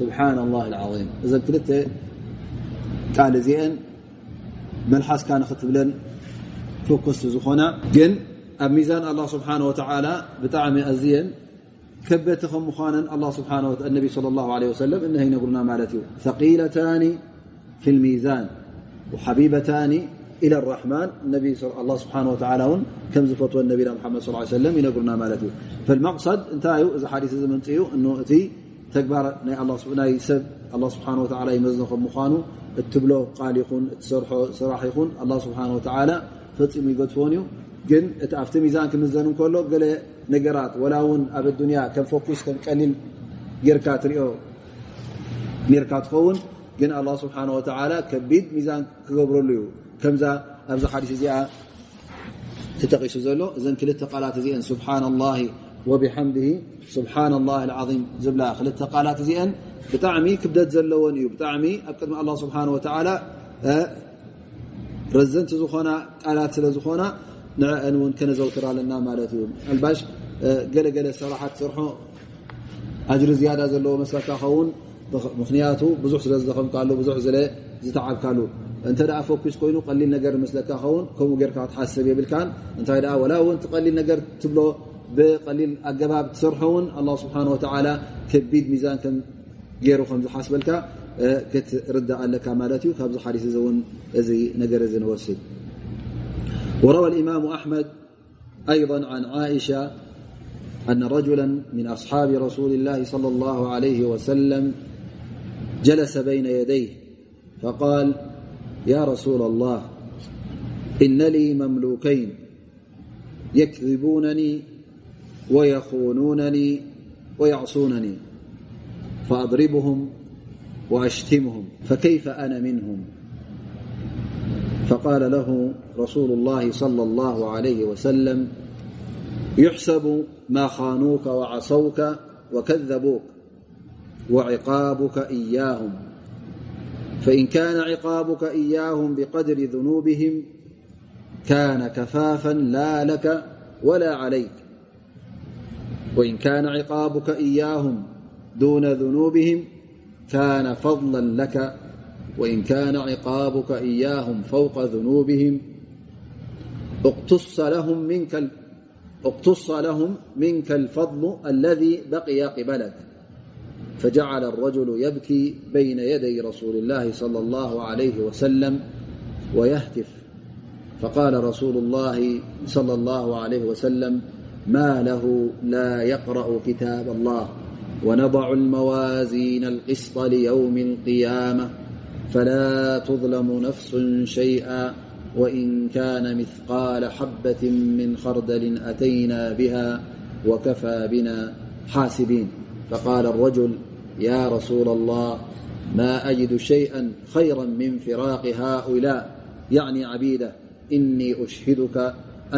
سبحان الله العظيم. اذا ل ل ن ملحس كان ختبلن فكس ن ن ኣብ ሚዛን ኣላ ስብሓን ወተላ ብጣዕሚ ኣዝየን ከበቲ ከም ምኳነን ነቢ ለ ላ ለ ወሰለም እነ ይነግሩና ማለት እዩ። ثቂለታኒ ፊ ልሚዛን ሓቢበታኒ إلى الرحمن النبي صلى الله سبحانه وتعالى ون كم زفتو النبي محمد صلى الله عليه وسلم ينقرنا مالت فالمقصد انت ي ذ حديث منت أن ت تكبر ي الله سب الله سبحانه وتعالى يمزن مخانو تبل قال ين تسر سراح ين الله سبحانه وتعالى فم يقدفون ي ግን እቲ ኣብቲ ሚዛን ክምዘን እከሎ ገለ ነገራት ወላ እውን ኣብ ኣዱንያ ከም ፎኩስ ከም ቀሊል ጌርካ ትሪኦ ኔርካ ትኸውን። ግን ኣላ ስብሓን ወተዓላ ከቢድ ሚዛን ክገብረሉ እዩ። ከምዛ ኣብዚ ሓዲث እዚኣ ተጠቂሱ ዘሎ እዘን ክልተ ቃላት እዚአን ስብሓና ላه ወብሓምድ ስብሓና ላ ዓظም ዝብላ ክልተ ቃላት እዚአን ብጣዕሚ ክብደት ዘለዎን እዩ ብጣዕሚ ኣብ ቅድሚ ኣላ ስብሓን ወተላ ረዘንቲ ዝኾና ቃላት ስለ ዝኾና ንዕአን እውን ከነዘውትር ኣለና ማለት እዩ ኣልባሽ ገለገለ ሰራሓት ስርሖ ኣጅሪ ዝያዳ ዘለዎ መስለካ ኸውን ምክንያቱ ብዙሕ ስለ ዝደኸምካሉ ብዙሕ ዝለ ዝተዓብካሉ እንተ ፎኩስ ኮይኑ ቀሊል ነገር መስለካ ኸውን ከምኡ ጌርካ ትሓስብ የብልካን እንታይ ወላ ውን ቀሊል ነገር ትብሎ ብቀሊል ኣገባብ ትሰርሖውን ኣ ስብሓ ወላ ከቢድ ሚዛን ከም ገይሩ ከም ዝሓስበልካ ክትርዳእ ኣለካ ማለት እዩ ካብዚ ሓዲስ እዚ ውን እዚ ነገር እዚ ንወስድ وروى الإمام أحمد أيضا عن عائشة أن رجلا من أصحاب رسول الله صلى الله عليه وسلم جلس بين يديه فقال يا رسول الله إن لي مملوكين يكذبونني ويخونونني ويعصونني فأضربهم وأشتمهم فكيف أنا منهم؟ فقال له رسول الله صلى الله عليه وسلم يحسب ما خانوك وعصوك وكذبوك وعقابك إياهم. فإن كان عقابك إياهم بقدر ذنوبهم كان كفافا لا لك ولا عليك. وإن كان عقابك إياهم دون ذنوبهم كان فضلا لك. وإن كان عقابك إياهم فوق ذنوبهم اقتص لهم منك الفضل الذي بقي قبلك. فجعل الرجل يبكي بين يدي رسول الله صلى الله عليه وسلم ويهتف. فقال رسول الله صلى الله عليه وسلم ما له لا يقرأ كتاب الله ونضع الموازين القسط ليوم القيامة فلا تظلم نفس شيئا وإن كان مثقال حبة من خردل أتينا بها وكفى بنا حاسبين. فقال الرجل يا رسول الله ما أجد شيئا خيرا من فراق هؤلاء. يعني عبيده إني أشهدك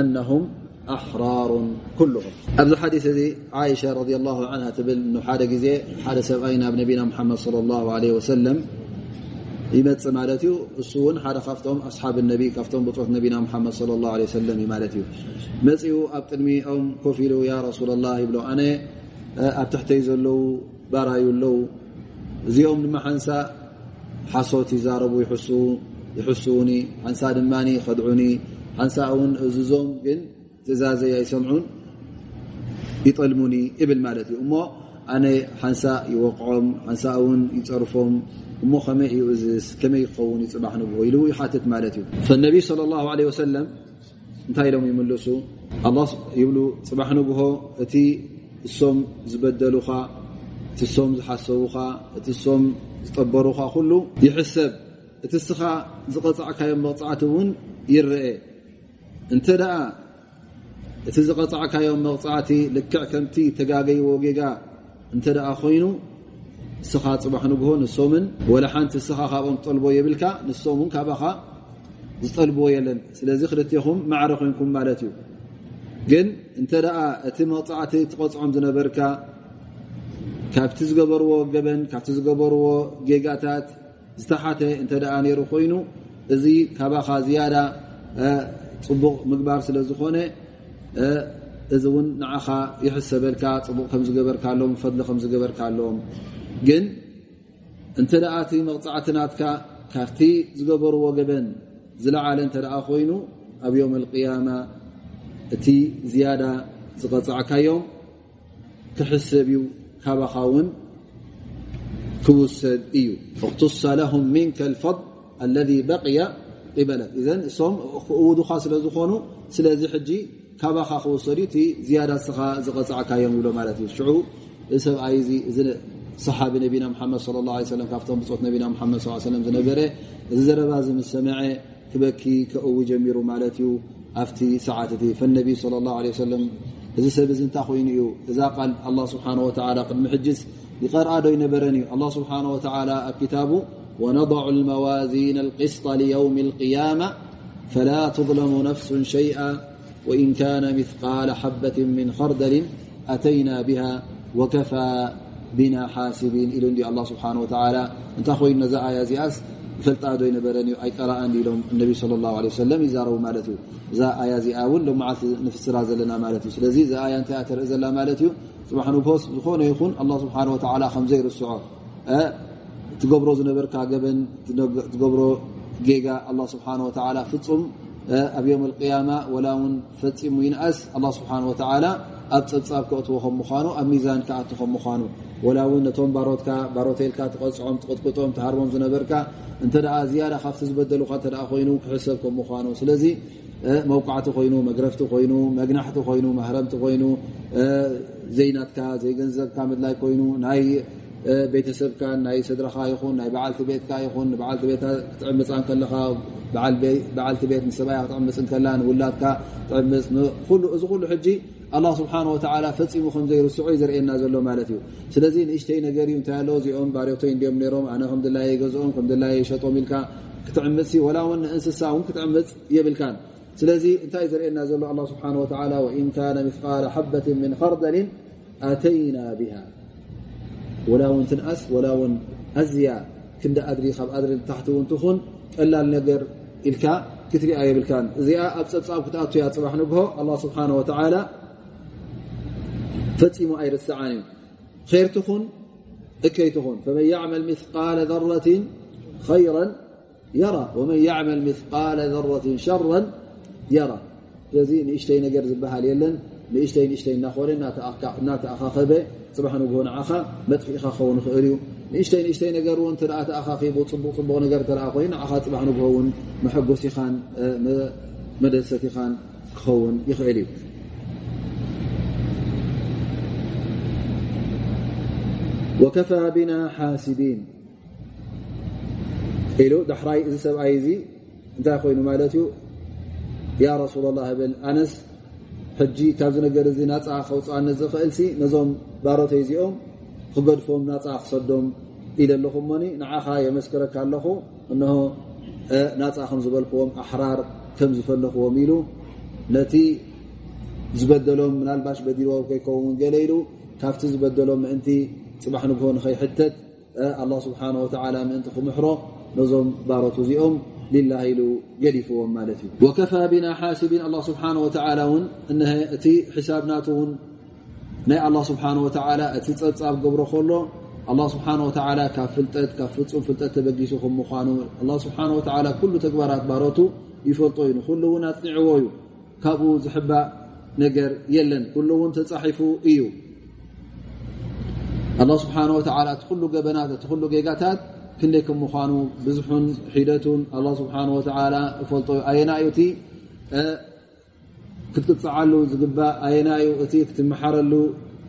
أنهم أحرار كلهم. أبز حديث ذي عائشة رضي الله عنها تبل إنه حد حاد حد سبأينا بنبينا محمد صلى الله عليه وسلم يمፅ ማለት እዩ. እሱ እውን ሓደ ካብቶም ኣስሓብ ነቢ ካብቶም ብፅት ነቢና ሓመድ صለ ላه ለ ሰለም ማለት እዩ። መፅኡ ኣብ ቅድሚኦም ኮፍ ኢሉ ያ ረሱላ ላ ኣብ ትሕተይ ዘለው ባራዩ ኣለው እዚኦም ድማ ሓንሳ ሓሶት ይዛረቡ ይሕስውኒ ሓንሳ ድማ ከድዑኒ ሓንሳ እውን እዝዞም ግን ትእዛዘይ ኣይሰምዑን ይጠልሙኒ ይብል ማለት እዩ እሞ ኣነ ሓንሳ ይወቅዖም ሓንሳ እውን ይፀርፎም እሞ ከመይ እዩ እዝስ ከመይ ይኸውን ይፅባሕ ንብ ኢሉ ይሓትት ማለት እዩ ነቢ صለ ላه ለ ወሰለም እንታይ ኢሎም ይምልሱ ይብሉ ፅባሕ ንግሆ እቲ እሶም ዝበደሉኻ እቲ እሶም ዝሓሰቡኻ እቲ እሶም ዝጠበሩኻ ኩሉ ይሕሰብ እቲ እስኻ ዝቐፃዕካዮም መቕፃዕቲ እውን ይረአ እንተ ደኣ እቲ ዝቐፃዕካዮም መቕፃዕቲ ልክዕ ከምቲ ተጋገይዎ ጌጋ እንተ ደኣ ኮይኑ ንስኻ ፅባሕ ንግሆ ንሶምን ወላ ሓንቲ እስኻ ካብኦም ዝጠልቦ የብልካ ንሶም ውን ካባኻ ዝጠልብዎ የለን ስለዚ ክልትኹም ማዕረ ኮንኩም ማለት እዩ ግን እንተ ደኣ እቲ መቕፃዕቲ ትቆፅዖም ዝነበርካ ካብቲ ዝገበርዎ ገበን ካብቲ ዝገበርዎ ጌጋታት ዝተሓተ እንተ ደኣ ነይሩ ኮይኑ እዚ ካባኻ ዝያዳ ፅቡቕ ምግባር ስለ ዝኾነ እዚ እውን ንዓኻ ይሕሰበልካ ፅቡቕ ከም ዝገበርካሎም ፈድሊ ከም ዝገበርካሎም ግን እንተ ደኣ እቲ መቕፃዕቲ ናትካ ካብቲ ዝገበርዎ ገበን ዝለዓለ እንተ ደኣ ኮይኑ ኣብ ዮም القያማ እቲ ዝያዳ ዝቐፅዓካዮ ክሕሰብ እዩ ካባኻ ውን ክውሰድ እዩ اقتص ለهም ምንከ الفضل الذي بقي قبلك እዘ እሶም እውዱኻ ስለ ዝኾኑ ስለዚ ሕጂ ካባኻ ክወሰድ ዩ እቲ ዝያዳ ስኻ ዝቐፅዓካዮም ይብሎ ማለት እዩ ሽዑ ሰብኣይ ሰሓቢ ነቢና ሓመድ ለ ላه ለ ካብቶም ብፆት ነቢና ሓመድ ለም ዝነበረ እዚ ዘረባ ዚ ክበኪ ከእው ጀሚሩ ማለት እዩ ኣብቲ ሰዓት እቲ ፈነቢ صለ ላه ለ ሰለም እዚ ሰብ እዚ እንታይ ኮይኑ እዩ እዛ ቃል ኣላ ስብሓን ወተላ ቅድሚ ሕጅስ ይቐርኣ ዶ ይነበረን እዩ ኣላ ስብሓን ወተላ ኣብ ክታቡ ወነضع الመዋዚን القስط ليውም القያማة ፈላ ትظለሙ ነፍሱ ሸይአ ወኢን ካነ ምثቃል ሓበት ምን خርደል ኣተይና ብሃ ወከፋ ብና ሓስቢን ኢሉ እንዲ ኣላ ስብሓን ወተላ እንታይ ኮይኑ ነዛ ኣያ እዚኣስ ፈልጣ ዶ ይነበረን እዩ ኣይጠራእን ኢሎም እነቢ ለ ላه ለ ሰለም ይዛረቡ ማለት እዩ እዛ ኣያ እዚኣ እውን ሎመዓልቲ ንፍስራ ዘለና ማለት እዩ ስለዚ እዛ ኣያ እንታይ ተርኢ ዘላ ማለት እዩ ፅባሕ ፖስ ዝኾነ ይኹን ኣ ስብሓ ወላ ከምዘይርስዖ ትገብሮ ዝነበርካ ገበን ትገብሮ ጌጋ ኣላ ስብሓን ወላ ፍፁም ኣብ ዮም القያማ ወላ እውን ፈፂሙ ይንኣስ ስብሓን ወተላ ኣብ ፀብፃብ ክእትዎ ከም ምኳኑ ኣብ ሚዛን ክኣቱ ከም ምኳኑ ወላ እውን ነቶም ባሮትካ ባሮቴልካ ትቐፅዖም ትቕጥቅጦም ተሃርቦም ዝነበርካ እንተ ዝያዳ ካብቲ ዝበደሉካ እተ ኮይኑ ክሕሰብ ከም ምኳኑ ስለዚ መውቃዕቲ ኮይኑ መግረፍቲ ኮይኑ መግናሕቲ ኮይኑ ማህረምቲ ኮይኑ ዘይናትካ ዘይገንዘብካ ምድላይ ኮይኑ ናይ ቤተሰብካ ናይ ስድረካ ይኹን ናይ በዓልቲ ቤትካ ይኹን ንበዓልቲ ቤት ክትዕምፃን ከለካ በዓልቲ ቤት ንሰብያ ክትዕምፅ ከላ ንውላድካ ትዕምፅ እዚ ኩሉ ሕጂ ኣላ ስብሓን ወላ ፈፂሙ ከምዘይርስዑ ዘርእየና ዘሎ ማለት እዩ ስለዚ ንእሽተይ ነገር እዩ እንታይ ኣለው እዚኦም ባርቶይ እንዲኦም ነሮም ኣነ ከምድላይ ገዝኦም ከምድላይ ሸጦም ኢልካ ክትዕምፅ ወላ እውን ንእንስሳ እውን ክትዕምፅ የብልካን ስለዚ እንታይ ዘርእየና ዘሎ ኣ ስብሓ ወላ ወኢን ካነ ምፍቃል ሓበት ምን ከርደልን ኣተይና ብሃ وላ ውን ትንኣስ ወላ ውን ኣዝያ ክንደ ኣድሪ ካብ ኣድሪ ታሕቲ እውን ትኹን ቀላል ነገር ኢልካ ክትሪኣ የብልካን እዚኣ ኣብ ፀብፃብ ክትኣቱ ያ ፅባሕ ንግሆ ኣላ ስብሓን ወተዓላ ፈፂሙ ኣይርስዓን እዩ ኸይርትኹን እከይትኹን ፈመን ያዕመል ምثቃለ ዘረት ኸይራ የራ ወመን ያዕመል ምثቃለ ዘረት ሸራ የራ ስለዚ ንእሽተይ ነገር ዝበሃል የለን ንእሽተይ ንእሽተይ እናኮነ እናተኣኻኸበ ፅባሕ ንግሆ ንዓኻ መጥፊኢኻ ክኸውን ይኽእል እዩ ንእሽተይ ንእሽተይ ነገር እውን እተ ተኣኻኺቡ ፅቡቕ ፅቡቕ ነገር እተ ኮይኑ ንዓኻ ፅባሕ ንግሆ እውን መደሰት ኢኻን ክኸውን ይኽእል እዩ ወከፋ ብና ሓሲቢን ኢሉ ዳሕራይ እዚ ሰብኣይ እዚ እንታይ ኮይኑ ማለት እዩ ያ ረሱላ ላ ብል ኣነስ ሕጂ ካብዚ ነገር እዚ ናፃ ከውፅኣነት ዝኽእል ነዞም ባሮተይ እዚኦም ክገድፎም ናፃ ክሰዶም ኢለ ኣለኹ ሞኒ ንዓኻ የመስክረካ ኣለኹ እንሆ ናፃ ከም ዝበልክዎም ኣሕራር ከም ዝፈለኽዎም ኢሉ ነቲ ዝበደሎም ምናልባሽ በዲልዎም ከይከውን ገለ ኢሉ ካብቲ ዝበደሎም ምእንቲ ፅባሕ ንግሆ ንኸይሕተት ኣላ ስብሓን ወተዓላ ምእንቲ ክምሕሮ ነዞም ባሮት እዚኦም ሊላ ኢሉ ገዲፍዎም ማለት እዩ ወከፋ ብና ሓስቢን ኣ ስብሓን ወተዓላ እውን እሀ እቲ ሕሳብናቱ እውን ናይ ኣላ ስብሓን ወተዓላ እቲ ፀብፃብ ገብሮ ከሎ ኣላ ስብሓን ወተዓላ ካብ ፍልጠት ካብ ፍፁም ፍልጠት ተበጊሱ ከም ምኳኑ ኣላ ስብሓን ወተዓላ ኩሉ ተግባራት ባሮቱ ይፈልጦ እዩ ንኩሉ እውን ኣፅኒዕዎ እዩ ካብኡ ዝሕባእ ነገር የለን ኩሉ እውን ተፃሒፉ እዩ ኣላ ስብሓን ወተዓላ እቲ ኩሉ ገበናት እቲ ኩሉ ጌጋታት ክንደይ ከም ምኳኑ ብዙሑን ሒደቱን ኣላ ስብሓን ወተዓላ ፈልጦ ኣየናዩ እቲ ክትቅፅዓሉ ዝግባእ ኣየናዩ እቲ ክትመሓረሉ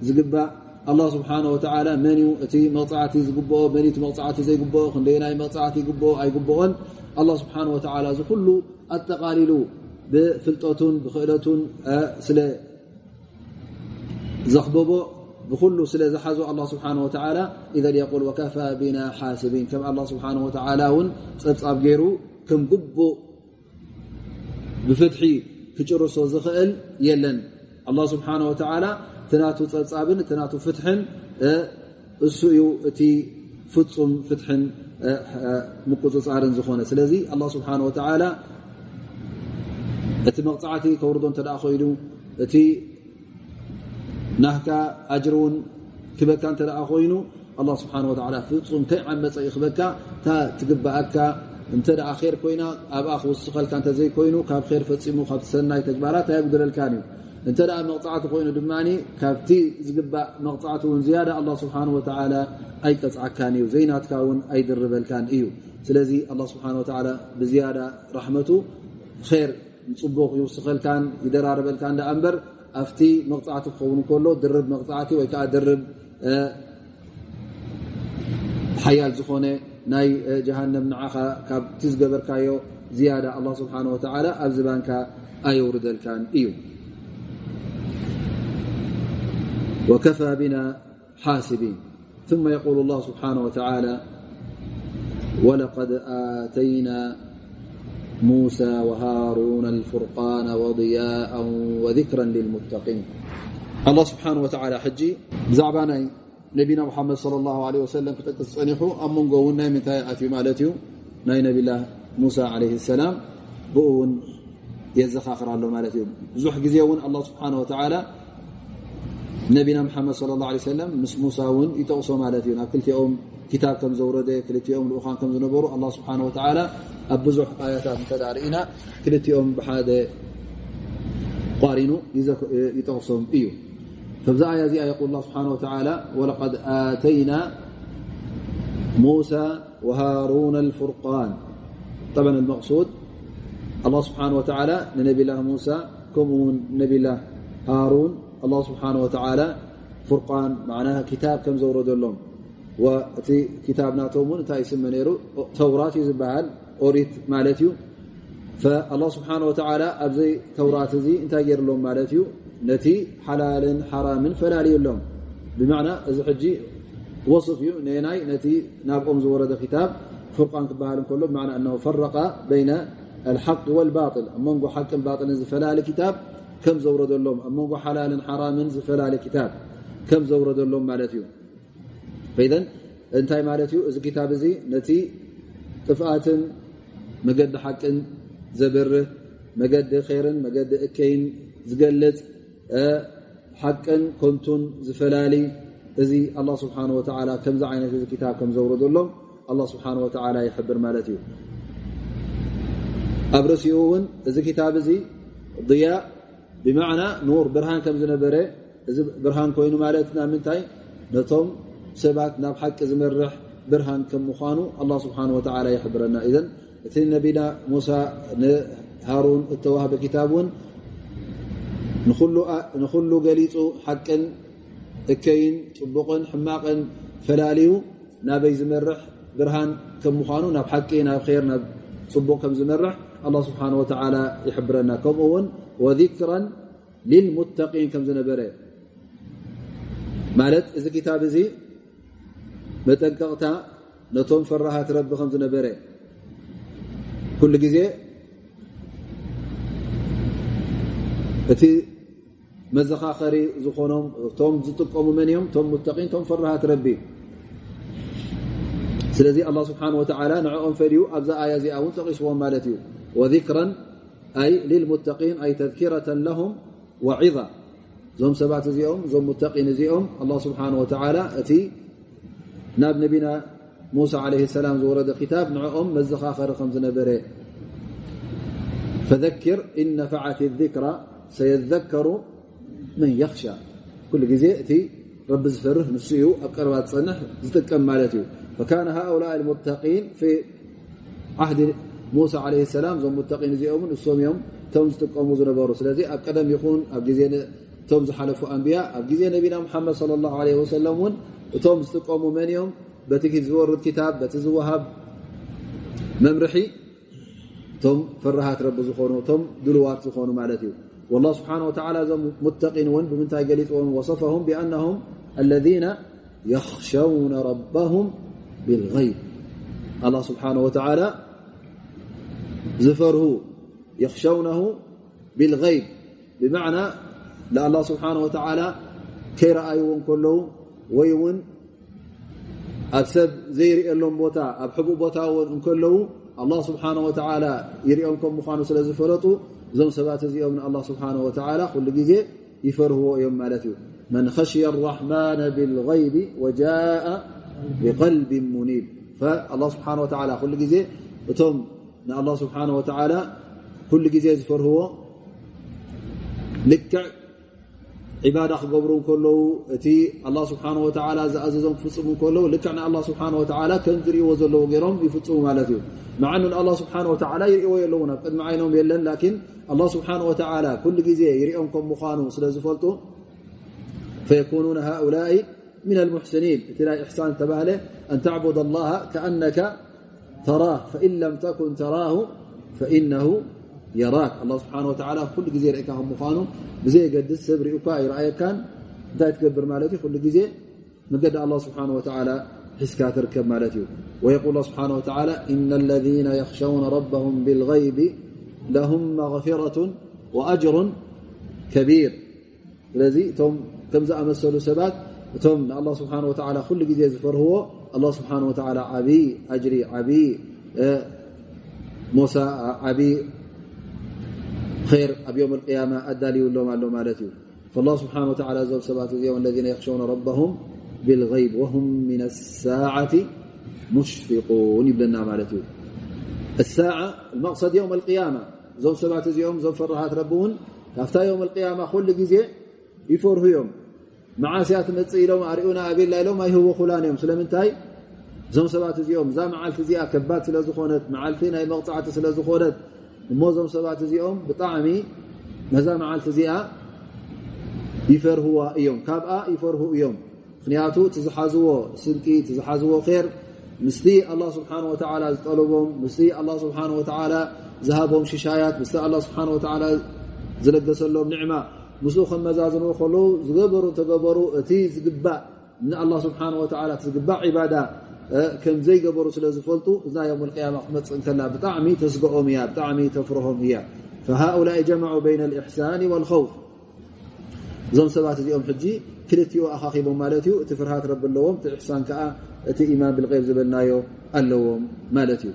ዝግባእ ኣላ ስብሓን ወተዓላ መን ዩ እቲ መቕፃዕቲ ዝግብኦ መን ቲ መቕፃዕቲ ዘይግብኦ ክንደይ ናይ መቕፃዕቲ ይግብኦ ኣይግብኦን ኣላ ስብሓን ወተዓላ እዚ ኩሉ ኣጠቃሊሉ ብፍልጠቱን ብክእለቱን ስለ ዘኽበቦ ብኩሉ ስለ ዝሓዞ ኣላ ስብሓን ወተዓላ ኢዘ የቁል ወከፋ ብና ሓስቢን ከም ኣላ ስብሓን ወተዓላ እውን ፀብፃብ ገይሩ ከም ግቡእ ብፍትሒ ክጭርሶ ዝኽእል የለን ኣላ ስብሓን ወተዓላ እቲናቱ ፀብፃብን እቲናቱ ፍትሕን እሱ እዩ እቲ ፍፁም ፍትሕን ምቁፅፃርን ዝኾነ ስለዚ ኣላ ስብሓን ወተዓላ እቲ መቕፃዕቲ ከውርዶ እንተ ደኣ ኮይኑ እቲ ናህካ ኣጅር እውን ክበካ እንተ ደኣ ኮይኑ ኣላ ስብሓን ወተዓላ ፍፁም ከይ ዓመፀ ይክበካ እታ ትግባኣካ እንተ ደኣ ር ኮይና ኣብኣ ክውስኸልካ እንተዘይኮይኑ ካብ ር ፈፂሙ ካብ ሰናይ ተግባራት ኣይጉደለልካን እዩ እንተ ደኣ መቕፃዕቲ ኮይኑ ድማ ካብቲ ዝግባእ መቕፃዕቲ እውን ዝያዳ ኣላ ስብሓን ወተዓላ ኣይቀፅዓካን እዩ ዘይናትካ እውን ኣይድርበልካን እዩ ስለዚ ኣላ ስብሓን ወተዓላ ብዝያዳ ራሕመቱ ር ንፅቡቕ ይውስኸልካን ይደራርበልካ ዳኣ እምበር ኣብቲ መቕፅዕቲ ክኸውን ከሎ ድርብ መቕፅዕቲ ወይ ከዓ ድርብ ሓያል ዝኾነ ናይ ጀሃንም ንዓኻ ካብቲ ዝገበርካዮ ዝያዳ ኣላ ስብሓን ወተዓላ ኣብ ዝባንካ ኣየውርደልካን እዩ وكفى بنا حاسبين ثم يقول الله سبحانه وتعالى ولقد آتينا موسى وهارون الفرقان وضياء وذكرا للمتقين. الله سبحانه وتعالى حجي بزعب نبينا محمد صلى الله عليه وسلم كتصنح منقون من تيأت مالت ني نبي الله موسى عليه السلام بؤون يزخخر له مالت بزح ز ون الله سبحانه وتعالى نبينا محمد صلى الله عليه وسلم مس موسى ون يتقص مالت ي نعم، كلتم كتاب كم زورد كلتم لخان كم زنبر الله سبحانه وتعالى ኣብ ብዙሕ ኣያታት እተ ርእና ክልቲኦም ብሓደ ቋሪኑ ይጠቕሶም እዩ فብዛ ኣያ እዚኣ يقል الله ስብሓه وتعلى ولقድ آተይና ሙسى وሃሩن الፍርقን طبع المقصድ الله ስብሓنه وتعلى ንነቢላ ሙسى ከምኡውን ነቢላ ሃሩን الله ስብሓنه وتعلى ፍርقን ክታብ ከም ዘውረደሎም እቲ ክታብ ናቶም ውን እንታይ ስመ ነይሩ ተውራት እዩ ዝበሃል ኦሪት ማለት እዩ ኣላه ስብሓን ወተላ ኣብዚ ተውራት እዚ እንታይ ገይሩሎም ማለት እዩ ነቲ ሓላልን ሓራምን ፈላለዩሎም ብማዕና እዚ ሕጂ ወصፍ እዩ ነናይ ነቲ ናብኦም ዝወረደ ክታብ ፍርቃን ክበሃል እንከሎ ብማዕና እነ ፈረቀ በይነ الحق والباطل منጎ حق باطل ዝፈላለ كتاب كم ዘوረደሎም ኣብ መንጎ ሓላል حራም ዝፈላለ كتاب كم ዘوረደሎም ማለት እዩ فإذ እንታይ ማለት እዩ እዚ كታብ እዚ ነቲ ጥፍኣትን መገዲ ሓቅን ዘብርህ መገዲ ኸይርን መገዲ እከይን ዝገልፅ ሓቅን ኮንቱን ዝፈላለ እዚ ኣላ ስብሓን ስብሓ ከምዚ ዓይነት እዚ ክታብ ከም ዘውረዘሎ ስብሓ ይሕብር ማለት እዩ ኣብ ርእሲኡ እውን እዚ ክታብ እዚ ضያ ብማዕና ኑር ብርሃን ከም ዝነበረ እዚ ብርሃን ኮይኑ ማለት ናብ ምንታይ ነቶም ሰባት ናብ ሓቂ ዝመርሕ ብርሃን ከም ምኳኑ ኣላ ስብሓን ስብሓ ይሕብረና እዘን እቲ ነቢና ሙሳ ንሃሩን እተዋህበ ክታብ እውን ንኩሉ ገሊፁ ሓቅን እከይን ፅቡቕን ሕማቕን ፈላለዩ ናበይ ዝመርሕ ብርሃን ከም ምኳኑ ናብ ሓቂ ናብ ር ናብ ፅቡቕ ከም ዝመርሕ ኣه ስብሓን ወተላ ይሕብረና ከምኡ ውን ወذክራ ልልሙተቂን ከም ዝነበረ ማለት እዚ ክታብ እዚ መጠንቀቕታ ነቶም ፈራሃት ረቢ ከም ዝነበረ ኩሉ ግዜ እቲ መዘኻኸሪ ዝኾኖም እቶም ዝጥቀሙ መን እዮም እቶም ሙተቒን ቶም ፈራሃት ረቢ ስለዚ ኣላ ስብሓን ወተላ ንዕኦም ፈልዩ ኣብዛ ኣያ እዚኣ እውን ጠቂስዎም ማለት እዩ ወذክራ ኣይ ልልሙተቂን ኣይ ተذኪረة ለሁም ወዒظ እዞም ሰባት እዚኦም እዞም ሙተቒን እዚኦም ኣላ ስብሓን ወተላ እቲ ናብ ነቢና ሙሳ عለ ሰላም ዝወረደ ክታብ ንዕኦም መዘኻኸሪ ከም ዝነበረ ፈذክር እን ነፈዓት الذክራ ሰየذከሩ መን የኽሻ ኩሉ ግዜ እቲ ረቢ ዝፈርህ ንሱ እዩ ኣብ ቀረባ ዝፀንሕ ዝጥቀም ማለት እዩ فካነ ሃؤላء الሙተقን ፊ ዓህዲ ሙሳ عለ ሰላም እዞም ሙተقን እዚኦምን እሶም እዮም እቶም ዝጥቀሙ ዝነበሩ ስለዚ ኣብ ቀደም ይኹን ኣብ ግዜ እቶም ዝሓለፉ ኣንብያ ኣብ ግዜ ነቢና ሓመድ صለى ላه عለ ወሰለም እውን እቶም ዝጥቀሙ መን እዮም بتك زورد كتاب بت زوهب ممرحي ثم فرهات رب زخونه ثم دلوات زخونه معلتي والله سبحانه وتعالى زم متقين ون بمن وصفهم بأنهم الذين يخشون ربهم بالغيب. الله سبحانه وتعالى زفره يخشونه بالغيب. بمعنى لا الله سبحانه وتعالى كي رأيون كله ويون ኣብ ሰብ ዘይርኤሎም ቦታ ኣብ ሕቡ ቦታ ውን እንከለዉ ኣላ ስብሓን ወተላ ይርኦም ከም ምዃኑ ስለ ዝፈለጡ እዞም ሰባት እዚኦም ንኣላ ስብሓን ወተላ ኩሉ ግዜ ይፈርህዎ እዮም ማለት እዩ መን ከሽየ ኣራሕማን ብልغይቢ ወጃء ብቀልቢ ሙኒብ ኣላ ስብሓን ወላ ኩሉ ግዜ እቶም ንኣላ ስብሓን ወተላ ኩሉ ግዜ ዝፈርህዎ ልክዕ ዒባዳ ክገብሩ ከለዉ እቲ ኣላ ስብሓን ወተላ ዝኣዘዞም ክፍፅሙ ከለዉ ልክዕ ንኣላ ስብሓን ወተላ ከም ዝርእይዎ ዘለዎ ገይሮም ይፍፅሙ ማለት እዩ መዓኑ ንኣላ ስብሓን ወተላ ይርእዎ የለዉን ኣብ ቅድሚ ዓይኖም የለን ላኪን ኣላ ስብሓን ወተላ ኩሉ ግዜ ይርኦም ከም ምዃኑ ስለ ዝፈልጡ ፈየኩኑነ ሃؤላء ምን ልሙሕስኒን እቲ ናይ እሕሳን ተባህለ ኣን ተዕቡድ ላሃ ከኣነካ ተራህ ፈኢን ለም ተኩን ተራሁ ፈኢነሁ يراك. الله سبحانه وتعالى كل جزء رأيك هم مفانو. جزء قد السبر يقع رأيك كان. دايت كبر مالتي كل جزء من قد الله سبحانه وتعالى حسك تركب مالتي. ويقول الله سبحانه وتعالى إن الذين يخشون ربهم بالغيب لهم مغفرة وأجر كبير. لذي تم كم زأمسل سبات. تم الله سبحانه وتعالى كل جزء زفر هو الله سبحانه وتعالى عبي أجري عبي أه، موسى أه، عبي خير اب يوم القيامة أداليلم له مالت فالله سبحانه وتعالى م سبات م الذين يخشون ربهم بالغيب وهم من الساعة مشفقون يبلنا مالت الساعة المقصد يوم القيامة م سبات م م فرهت رب ون كفت يوم القيامة كل ዜ يفره يم መዓስያ ትመፅእ ኢሎም ኣርኡና ኣቤላ ኢሎም ኣይህቦ ኩላን እዮም ስለምንታይ እዞም ሰባት እዚኦም እዛ መዓልቲ እዚኣ ከባድ ስለዝኾነት መዓልቲ ናይ መቕፃዕቲ ስለዝኾነት እሞ እዞም ሰባት እዚኦም ብጣዕሚ ነዛ መዓልቲ እዚኣ ይፈርህዋ እዮም ካብኣ ይፈርሁ እዮም ምክንያቱ ትዝሓዝዎ ስንቂ ትዝሓዝዎ ር ምስቲ ኣላ ስብሓን ወተዓላ ዝጠለቦም ምስ ኣላ ስብሓን ወተዓላ ዝሃቦም ሽሻያት ምስ ኣላ ስብሓን ወተዓላ ዝለገሰሎም ንዕማ ምስኡ ከም መዛዝንዎ ከለዉ ዝገበሩ ተገበሩ እቲ ዝግባእ ንኣላ ስብሓን ወላ ዝግባእ ዒባዳ ከም ዘይገበሩ ስለ ዝፈልጡ እዛ ዮም ያማ ክትመፅእ እንከላ ብጣዕሚ ተስግኦም እያ ብጣዕሚ ተፍርሆም እያ فሃؤላء ጀመዑ በይነ الእሕሳን والخውፍ እዞም ሰባት እዚኦም ሕጂ ክልቲኡ ኣኻኺቦም ማለት እዩ እቲ ፍርሃት ረቢ ኣለዎም እቲ እሕሳን ከዓ እቲ ኢማን ብልቀይብ ዝበልናዮ ኣለዎም ማለት እዩ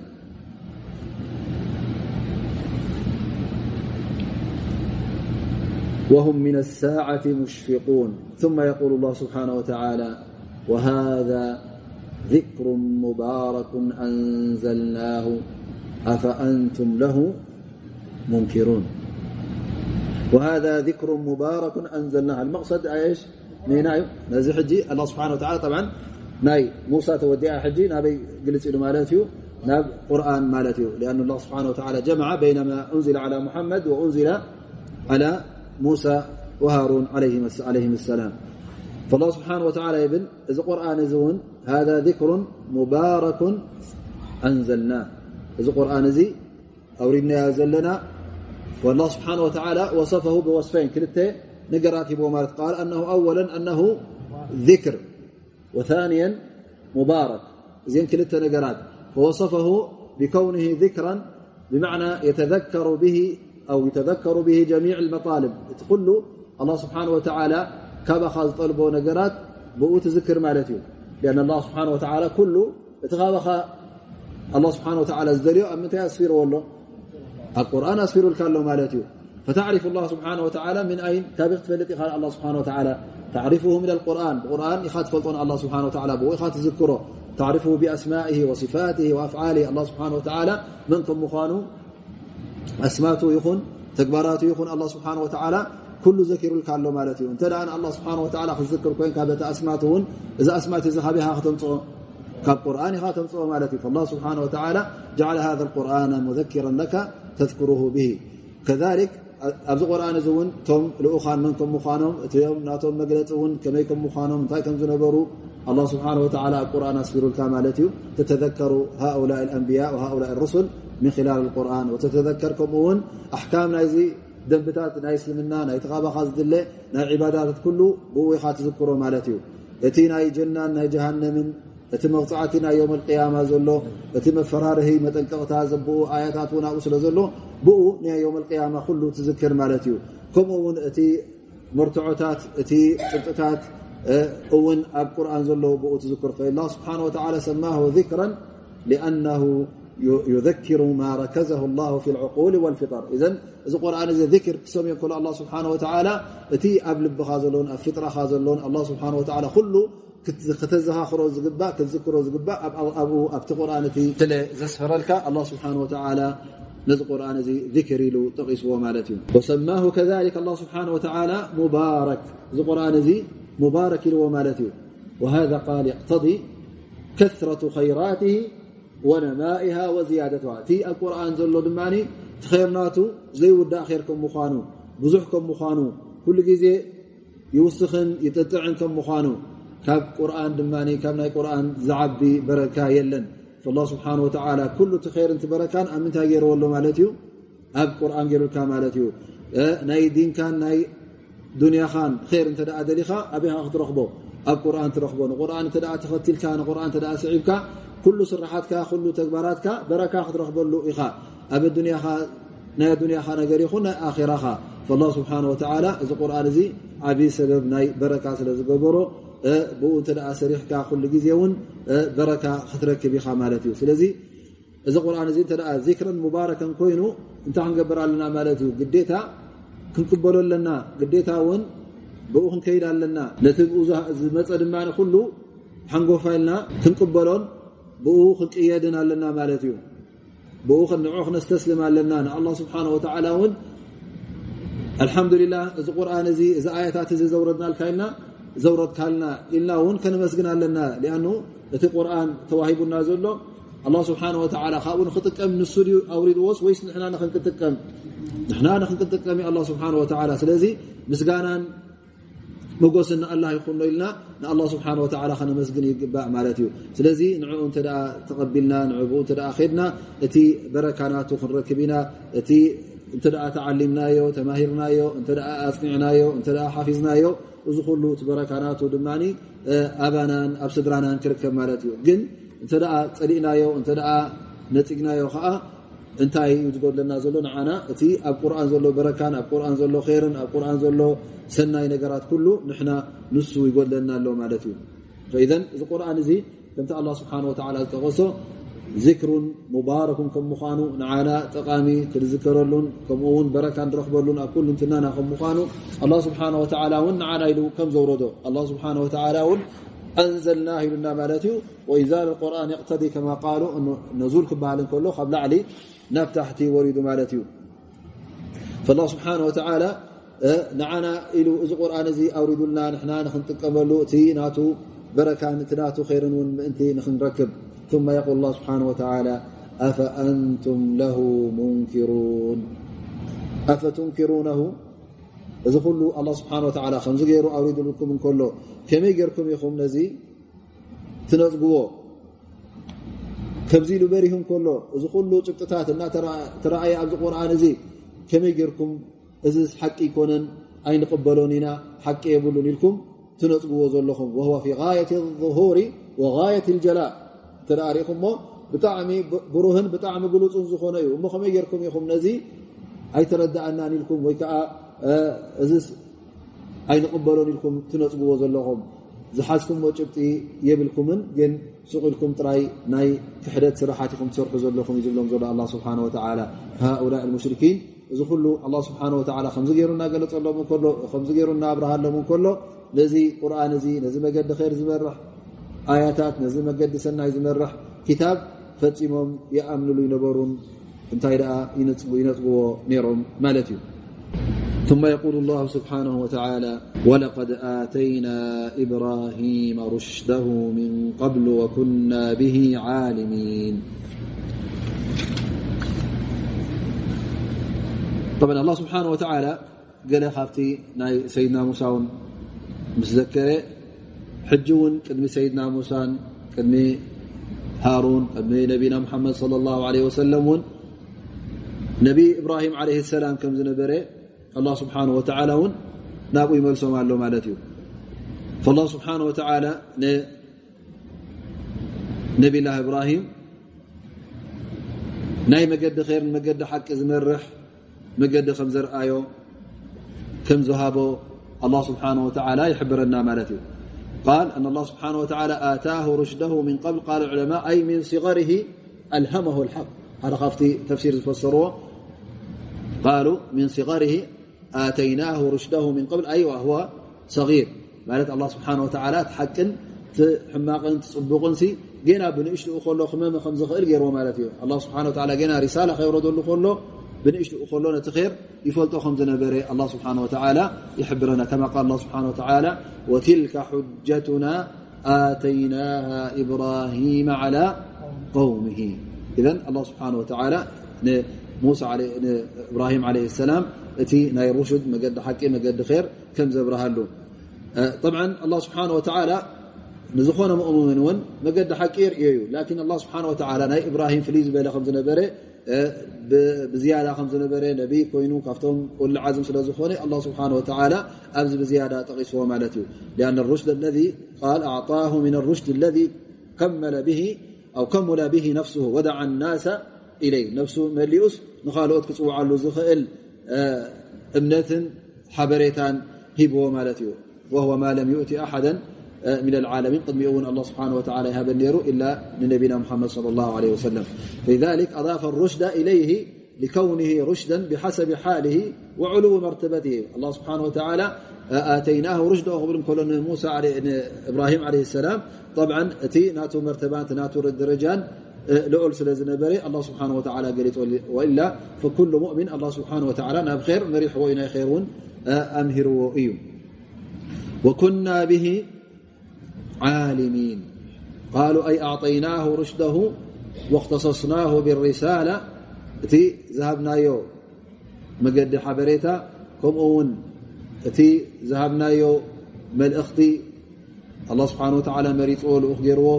وهم من الساعة مشفقون ثم يقول الله سبحانه وتعالى وهذا ذكر مبارك أنزلناه أفأنتم له منكرون. وهذا ذكر مبارك أنزلناه. المقصد ش ي الله سبحانه وتعالى طبعا موسى تودع نبي قلت له مالت ن قرآن مالت لأن الله سبحانه وتعالى جمع بينما أنزل على محمد وأنزل على موسى وهارون عليهم السلام. فالله سبحانه وتعالى يبل ذ قرآن ون هذا ذكر مبارك أنزلناه ذ قرآن ذي أورنا زلنا والله سبحانه وتعالى وصفه بوصفين كلت نقرات ب مالت قال أنه أولا أنه ذكر. وثانيا مبارك. زين كلت نقرأت. فوصفه بكونه ذكرا بمعنى يتذكر به أو يتذكر به جميع المطالب. تقل الله سبحانه وتعالى ካባኻ ዝጠልቦ ነገራት ብኡ ትዝክር ማለት እዩ لأن الله ስብሓنه وتعلى كل እቲ ካባኻ الله ስብሓنه وتعلى ዝደልዮ ኣብ ምንታይ ኣስፊርዎ ኣሎ ኣብ ቁርآን ኣስፊሩልካ ኣሎ ማለት እዩ فتعرف الله سبحانه وتعالى من أين؟ كاب تفلጥ ل الله سبحانه وتعالى. تعرفه من القرآن. قرآن ኻ تፈልጦن الله سبحانه وتعالى ብኡ ኢኻ ትዝክሮ تعرفه بأسمائه وصفاته وأفعاله. الله سبحانه وتعالى من ከም ምዃኑ ኣስማቱ ይኹን ተግባራቱ ይኹን الله سبحانه وتعالى ኩሉ ዘኪሩልካ ኣሎ ማለት እዩ እንተ ንኣላ ስብሓን ወላ ክዝክር ኮይንካ በቲ ኣስማት እውን እዚ ኣስማት እዚ ሃቢኻ ክተምፅኦ ካብ ቁርን ኢኻ ተምፅኦ ማለት እዩ ላ ስብሓን ወተላ ጀዓለ ሃذ ቁርና ሙዘኪራ ለካ ተذክርሁ ብሂ ከሊክ ኣብዚ ቁርን እዚ እውን እቶም ልኡኻን መን ከም ምዃኖም እትዮም ናቶም መግለፂ እውን ከመይ ከም ምዃኖም እንታይ ከም ዝነበሩ الله سبحانه وتعالى القرآن أسفرلك مالت تتذكر هؤلاء الأنبياء وهؤلاء الرسل من خلال القرآن وتتذكركم ون أحكام ناي ደንብታት ናይ እስልምና ናይ ተኻባኻ ዝድለ ናይ ዕባዳታት ኩሉ ብኡ ኢኻ ትዝክሮ ማለት እዩ እቲ ናይ ጀናን ናይ ጀሃንምን እቲ መቕፃዕቲ ናይ ዮም ቅያማ ዘሎ እቲ መፈራርሂ መጠንቀቕታ ዘብኡ ኣያታት እውን ኣብኡ ስለ ዘሎ ብኡ ናይ ዮም ቅያማ ኩሉ ትዝክር ማለት እዩ ከምኡ ውን እቲ መርትዖታት እቲ ፅብጥታት እውን ኣብ ቁርን ዘሎ ብኡ ትዝክር ላ ስብሓን ወተላ ሰማሁ ذክራ لأنه يذكر ما ركزه الله في العقول والفطر إذ እዚ قرآن ዚ ذكር ክሰምዮ ከሎ الله سبحنه وتعلى እቲ ኣብ ልبኻ ዘሎን ኣብ فطرኻ ዘሎን الله سبحنه وتعلى ኩሉ ክተዘኻኽሮ ዝግባእ ክዝክሮ ዝግባእ ኣብኡ ኣብቲ ቁርን እቲ ስለ ዘስፈረልካ الله ስብሓه و ነዚ ቁርን እዚ ذክር ኢሉ ጠቂስዎ ማለት እዩ وሰማه كذلك الله ስብሓنه وتعلى ሙባረክ እዚ ቁርን እዚ ሙባረክ ኢልዎ ማለት እዩ وهذا قال يقتضي كثرة خيراته ወነማኢሃ ወዝያደትዋ እቲ ኣብ ቁርን ዘሎ ድማ ቲ ኼርናቱ ዘይውዳእ ር ከም ምኳኑ ብዙሕ ከም ምኳኑ ኩሉ ግዜ ይውስኽን ይጥጥዕን ከም ምኳኑ ካብ ቁርን ድማ ካብ ናይ ቁርን ዝዓቢ በረካ የለን ላ ስብሓን ወላ ኩሉ ቲ ርን ቲ በረካን ኣብ ምንታይ ገይርዎሎ ማለት እዩ ኣብ ቁርን ገይሩልካ ማለት እዩ ናይ ዲንካን ናይ ዱንያኻን ር እተ ደሊኻ ኣብኻ ክትረኽቦ ኣብ ቁርን ትረኽቦ ንቁርን ተ ተኸቲልካ ንቁርን ተ ስዒብካ ኩሉ ስራሓትካ ኩሉ ተግባራትካ በረካ ክትረክበሉ ኢኻ ኣብ ናይ ዱንያኻ ነገር ይኹን ናይ ኣራኻ ላ ስብሓን ወላ እዚ ቁርን እዚ ዓብይ ሰበብ ናይ በረካ ስለ ዝገበሮ ብኡ እተ ሰሪሕካ ኩሉ ግዜ እውን በረካ ክትረክብ ኢኻ ማለት እዩ ስለዚ እዚ ቁርን እዚ እተ ዚክርን ሙባረከን ኮይኑ እንታይ ክንገብር ኣለና ማለት እዩ ግዴታ ክንቅበሎ ኣለና ግዴታ እውን ብኡ ክንከይድ ኣለና ነቲ ዝመፀ ድማ ኩሉ ሓንጎፋ ኢልና ክንቅበሎን ብኡ ክንቅየድን ኣለና ማለት እዩ ብኡ ንዑ ክነስተስልም ኣለና ንኣላ ስብሓን ወተዓላ እውን አልሓምዱሊላህ እዚ ቁርን እዚ እዚ ኣያታት እዚ ዘውረድናልካኢልና ዘውረድካልና ኢልና እውን ከነመስግን ኣለና ሊኣኑ እቲ ቁርን ተዋሂቡና ዘሎ ኣላ ስብሓን ወተዓላ ካብኡ ንክጥቀም ንሱ ድዩ ኣውሪድዎስ ወይስ ንሕና ንክንክጥቀም ንሕና ንክንክጥቀም ዩ ኣላ ስብሓን ወተዓላ ስለዚ ምስጋናን መጎስ ንኣላ ይኹኖ ኢልና ንኣላ ስብሓን ወላ ከነመስግን ይግባእ ማለት እዩ ስለዚ ንዕኡ እተ ተቐቢልና ንብኡ እተ ከድና እቲ በረካናቱ ክንረክብ ኢና እቲ እንተ ተዓሊምናዮ ተማሂርናዮ እተ ኣፅኒዕናዮ እተ ሓፊዝናዮ እዚ ኩሉ እቲ በረካናቱ ድማ ኣባናን ኣብ ስድራናን ክርከብ ማለት እዩ ግን እንተ ፀሊእናዮ እተ ነፅግናዮ ከዓ እንታይ እዩ ዝገድለና ዘሎ ንዓና እቲ ኣብ ቁርን ዘሎ በረካን ኣብ ቁርን ዘሎ ርን ኣብ ቁርን ዘሎ ሰናይ ነገራት ኩሉ ንሕና ንሱ ይጎድለና ኣሎ ማለት እዩ ኢዘን እዚ ቁርን እዚ ከምቲ ኣላ ስብሓን ወተላ ዝተቐሶ ዚክሩን ሙባረኩን ከም ምኳኑ ንዓና ጠቃሚ ክንዝከረሉን ከምኡውን በረካ ንረክበሉን ኣብ ኩሉ እንትናና ከም ምኳኑ ኣላ ስብሓን ወተላ እውን ንዓና ኢሉ ከም ዘውረዶ ኣላ ስብሓን ወተላ እውን أنزلناه لنا مالت وإنزال القرآن يقتضي كما قالوا نزول كبهل كله قبل علي ناب تحت ورد مالت فالله سبحانه وتعالى نعن ل قرآن أوردلنا نحن نقمل ت ن بركة ن خير مأنت نركب ثم يقول الله سبحانه وتعالى أفأنتم له منكرون؟ أفتنكرونه؟ እዚ ኩሉ ኣላ ስብሓን ወተዓላ ከምዚ ገይሩ ኣውሪድልኩም እንከሎ ከመይ ጌርኩም ኢኹም ነዚ ትነፅግዎ ከምዚ ኢሉ በሪሁ ከሎ እዚ ኩሉ ጭብጥታት እናተረኣየ ኣብዚ ቁርን እዚ ከመይ ጌርኩም እዚ ሓቂ ይኮነን ኣይንቕበሎን ኢና ሓቂ የብሉን ኢልኩም ትነፅግዎ ዘለኹም ወهو ፊ غየة الظሁር وغየة الጀላእ እንተኣ ሪኢኹም ሞ ብጣዕሚ ብሩህን ብጣዕሚ ግሉፅን ዝኾነ እዩ እሞ ከመይ ጌርኩም ኢኹም ነዚ ኣይተረዳእናን ኢልኩም ወይ ከዓ እዚ ኣይንቕበሎን ኢልኩም ትነፅግዎ ዘለኹም ዝሓዝኩምዎ ጭብጢ የብልኩምን ግን ሱቕኢልኩም ጥራይ ናይ ክሕደት ስራሓት ኢኹም ትሰርሑ ዘለኹም እዩ ዝብሎም ዘሎ ኣ ስብሓ ወላ ሃኡላ ሙሽርኪን እዚ ኩሉ ኣ ስብሓ ወ ከምዚ ገይሩ እናገለፀሎም ከሎ ከምዚ ገይሩ እናብርሃሎም ከሎ ነዚ ቁርን እዚ ነዚ መገዲ ር ዝመርሕ ኣያታት ነዚ መገዲ ሰናይ ዝመርሕ ክታብ ፈፂሞም ይኣምንሉ ይነበሩን እንታይ ደኣ ይነፅግዎ ነይሮም ማለት እዩ ثم يقول الله سبحانه وتعالى ولقد آتينا إبراهيم رشده من قبل وكنا به عالمين. طبعا الله سبحانه وتعالى قال خفتي ي سيدنا موسى مس ذكر حج ون قدم سيدنا موسى قدم هارون قدم نبينا محمد صلى الله عليه وسلم ون. نبي إبراهيم عليه السلام كم زنبره الله سبحانه وتعالى ون ናብኡ ይመልሶም ኣሎ ማለት እዩ فالله ስብሓنه وتعل ነብላه እብራሂም ናይ መገዲ ር መገዲ ሓቂ ዝመርሕ መገዲ ከም ዘርአዮ ከም ዝሃቦ الله ስብሓنه وتعل ይሕብረና ማለት እዩ ቃል أن الله ስብሓنه وتعل ኣታه رሽده من قብል ቃል ዕለማء ኣይ من صغره أልهمه الحق ሓደ ካብቲ ተፍሲር ዝፈሰርዎ ቃሉ من صغره ኣተይናه ሩሽደه ምን قብል ኣይዋ هዋ ሰغር ማለት ه ስብሓه و ሓቅን ሕማቕን ፅቡቕን ና ብንእሽኡ ከሎ ክመመ ከም ዝኽእል ገይርዎ ማለት እዩ ስብሓه ና ሪሳላ ከይረዘሉ ከሎ ብንእሽኡ ከሎ ነቲ ር ይፈልጦ ከም ዝነበረ ه ስብሓه ይሕብረና ከማ ል ስብሓه ወትልከ حጀቱና ኣተይናه إብራሂም على قውምه ذ ه ስብሓه ሙሳ إብራሂም عለ ሰላም እቲ ናይ ሩሽድ መገዲ ሓቂ መገዲ ር ከም ዘብርሃሉ طብ الله ስብሓه و ንዝኾነ መእሙምን እውን መገዲ ሓቂ የርእዮ እዩ ላን ه ስብሓه ናይ እብራሂም ፍልይ ዝበለ ከምዝነበረ ብዝያዳ ከምዝነበረ ነብይ ኮይኑ ካብቶም ቁሊ ዓዝም ስለ ዝኾነ ه ስብሓه ኣብዚ ብዝያዳ ጠቂስዎ ማለት እዩ لأن الሩሽድ ለذ ኣعطه من الሩሽድ ለذ ከሙላ ብه ነፍስ ወደع الናስ إለይ ነፍሱ መሊኡስ ንኻልኦት ክፅውዓሉ ዝኽእል እምነትን ሓበሬታን ሂብዎ ማለት እዩ። وهو ما لم يؤت أحدا من العالمين قدم يؤون الله سبحانه وتعالى يهب النير إلا لنبينا محمد صلى الله عليه وسلم لذلك أضاف الرشد إليه لكونه رشدا بحسب حاله وعلو مرتبته الله سبحانه وتعالى آتيناه رشده بلكل موسى عليه إبراهيم عليه السلام طبعا أتي ناتو مرتبات ناتو درجان لول سلا زنبري الله سبحانه وتعالى قالت وإلا فكل مؤمن الله سبحانه وتعالى نا بخير مريح وإنا خيرون أمهر وإيو وكنا به عالمين قالوا أي أعطيناه رشده واختصصناه بالرسالة እቲ ዝሃብናዮ መገዲ ሓበሬታ ከምኡ ውን እቲ ዝሃብናዮ መልእኽቲ ኣላ ስብሓን ወተዓላ መሪፅዎ ልኡክ ገይርዎ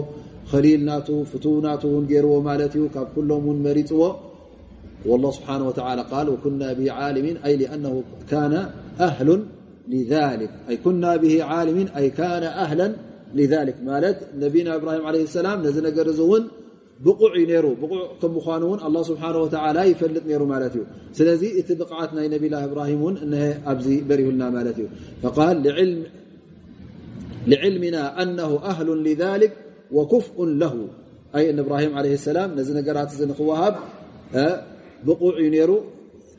خليلناته فتوناته نجيرو مالتيو كاب كلهم مريتو. والله سبحانه وتعالى قال وكنا به عالمين أي لأنه كان أهل لذلك. أي كنا به عالمين أي كان أهلا لذلك. مالت نبينا إبراهيم عليه السلام نزل قرزون بقع نيرو بقع كم خانون الله سبحانه وتعالى يفلت نيرو مالتيو. سنزي اتبقعتنا نبي الله إبراهيم أنه أبزي بريهنا مالتيو. فقال لعلم لعلمنا أنه أهل لذلك وكفء له. أي أن إبراهيم عليه السلام نزل نقرات زن خوهاب بقوع نيرو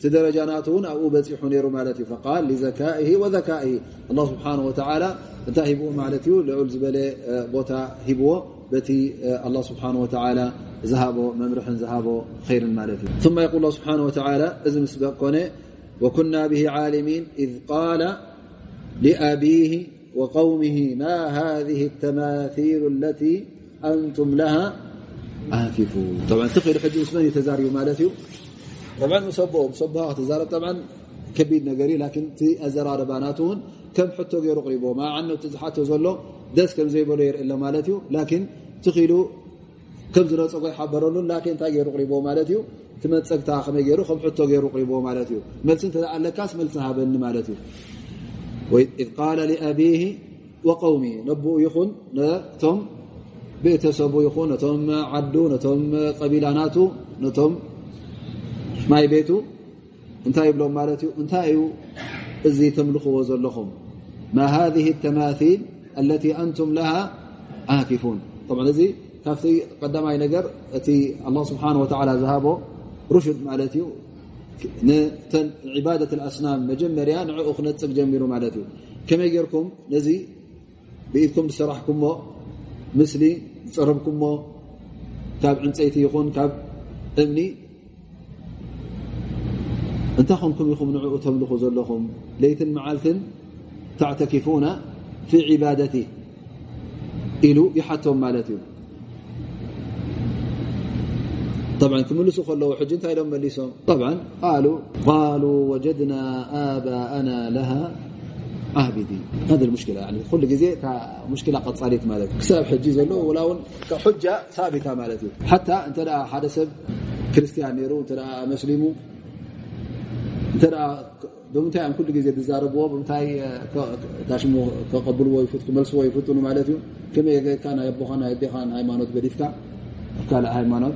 تدرجاناتون أو بزح نيرو مالتي. فقال لزكائه وذكائه. الله سبحانه وتعالى أنت هبو مالتي لعل زبالي آه، بوتا هبو بتي آه، الله سبحانه وتعالى ذهبوا ممرح ذهبوا خير مالتي. ثم يقول الله سبحانه وتعالى إذن سبقوني وكنا به عالمين إذ قال لأبيه وقومه ما هذه التماثيل التي أنتم لها عاكفون. طبعا تقول حج عثمان يتزار يوم طبعا مصبوه مصبوها تزار طبعا كبير نقري لكن تي أزرار رباناتهم كم حتو غير قريبو ما عنه تزحاته زلو دس كم زي بولير إلا مالاتيو لكن تقيلو كم زرات أقول حبرونه لكن تاجر قريبو مالاتيو تمت سكت آخر ما خم حتو غير قريبو مالاتيو ملسن تلا على كاس ملسن هابن مالاتيو وإذ قال لأبيه وقومه نب يخن نم بيتسب يخن نتم عد نتم قبلانات نتم ماي بيت نت يبلم ملت نت እዚ ما هذه التماثيل التي أنتم لها አንቱም طبعا ዓኪፉን እዚ ካብቲ ቀዳማይ ነገር الله سبحانه وتعالى ሩሽድ رشد እዩ። عبادة الأصናም መጀመርያ ንعኡ ክነፅግ ጀሚሩ ማለት እዩ ከመይ ጌርኩም ነዚ ብኢድኩም ዝሰራሕኩሞ ምስሊ ዝፅርብኩሞ ካብ ዕንፀይቲ ይኹን ካብ እምኒ እንታይ ኮንኩም ኢኹም ንዕኡ ተምልኹ ዘለኹም ለይትን መዓልትን ተዕተኪፉና ፊ عባደቲ ኢሉ ይሓቶም ማለት እዩ ክምልሱ ከለዉ እንታይ ሎም መሊሶም ቃሉ ወጀድና ኣባኣና ለሃ ኣህቢዲ ሙሽላ ዜ ሙሽላ ቀፃሊት ማለት እዩ ክሳብ ሕጂ ዘሎ ውን ጃ ሳቢታ ማለት እዩ ሓታ እተ ሓደ ሰብ ክርስትያን ሩ መስሊሙ ብምንታይ ም ኩሉ ግዜ ዝዛረብዎ ብምንታይ ታሽሙ ከቀብልዎ ክመልስዎ ይፍጥኑ ማለት እዩ ከመይ ካ ናይ ኣቦኻ ናይ ዴኻ ሃይማኖት ገዲፍካ ካልእ ሃይማኖት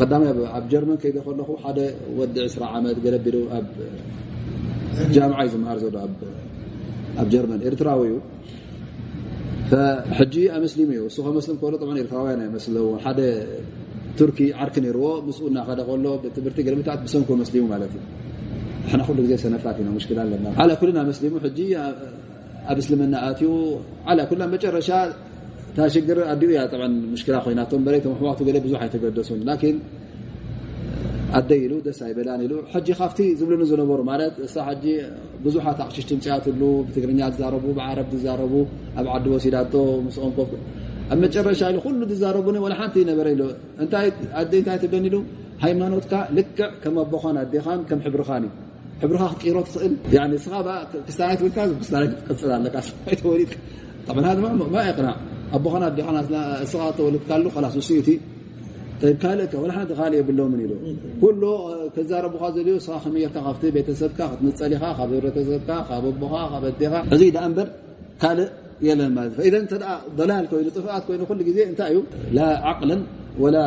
ቀዳማይ ኣብ ጀርመን ከይደ ከለኹ ሓደ ወዲ 2ስራ ዓመት ገለቢሉ ኣብ ጃምዓ ዩ ዝምሃር ዘሎ ኣብ ጀርመን ኤርትራዊ እዩ ሕጂ ኣመስሊሙ እዩ እሱ ከመስሊም ከሎ ኤርትራውያን ኣይመስለ ሓደ ቱርኪ ዓርኪ ነርዎ ምስኡ እናኸደ ከሎ ትምህርቲ ገለታት ብሰንኮ መስሊሙ ማለት እዩ ሕና ኩሉ ግዜ ሰነፋት ኢና ሙሽክላ ኣለና ላ ኩልና መስሊሙ ሕጂ ኣብ እስልምና ኣትዩ ኩልና መጨረሻ እታ ሽግር ኣዲኡ እያ ሙሽክላ ኮይናቶም በለይቶም ኣሕዋቱ ገለ ብዙሕ ኣይተገደሱን ላኪን ኣደይ ኢሉ ደስ ኣይበላን ኢሉ ሕጂ ካብቲ ዝብልኑ ዝነበሩ ማለት እሳ ሕጂ ብዙሓት ኣቕሽሽቲ ምፅያትሉ ብትግርኛ ዝዛረቡ ብዓረብ ዝዛረቡ ኣብ ዓዲ ወሲዳቶ ምስኦም ኮፍ ኣብ መጨረሻ ኢሉ ኩሉ ዝዛረቡ ወላ ሓንቲ ነበረ ኢሉ ኣደይ እንታይ ትብለኒ ኢሉ ሃይማኖትካ ልክዕ ከም ኣቦኻን ኣዴኻን ከም ሕብርኻን እዩ ሕብርኻ ክትቂሮ ትኽእል ስኻ ክስታናይ ትብልካ ክስታናይ ክትቅፅል ኣለካ ተወሊድካ ማ ይቕናዕ ኣቦኻና ዲኻና እስኻ ተወልድካሉ ላስ ውስ እቲ ካልእ ወላ ሓንቲ ካሊእ የብሎምን ኢሉ ኩሉ ከዛረቡካ ዘልዩ ስኻ ከመየርካ ካብቲ ቤተሰብካ ክትመፀሊኻ ካብ ህብረተሰብካ ካብ ኣቦኻ ካብ ኣዴኻ እዚ ዳ እምበር ካልእ የለን ማለት እ ተ ላል ኮይኑ ጥፍኣት ኮይኑ ኩሉ ግዜ እንታይ እዩ ላ ዓቅለን ወላ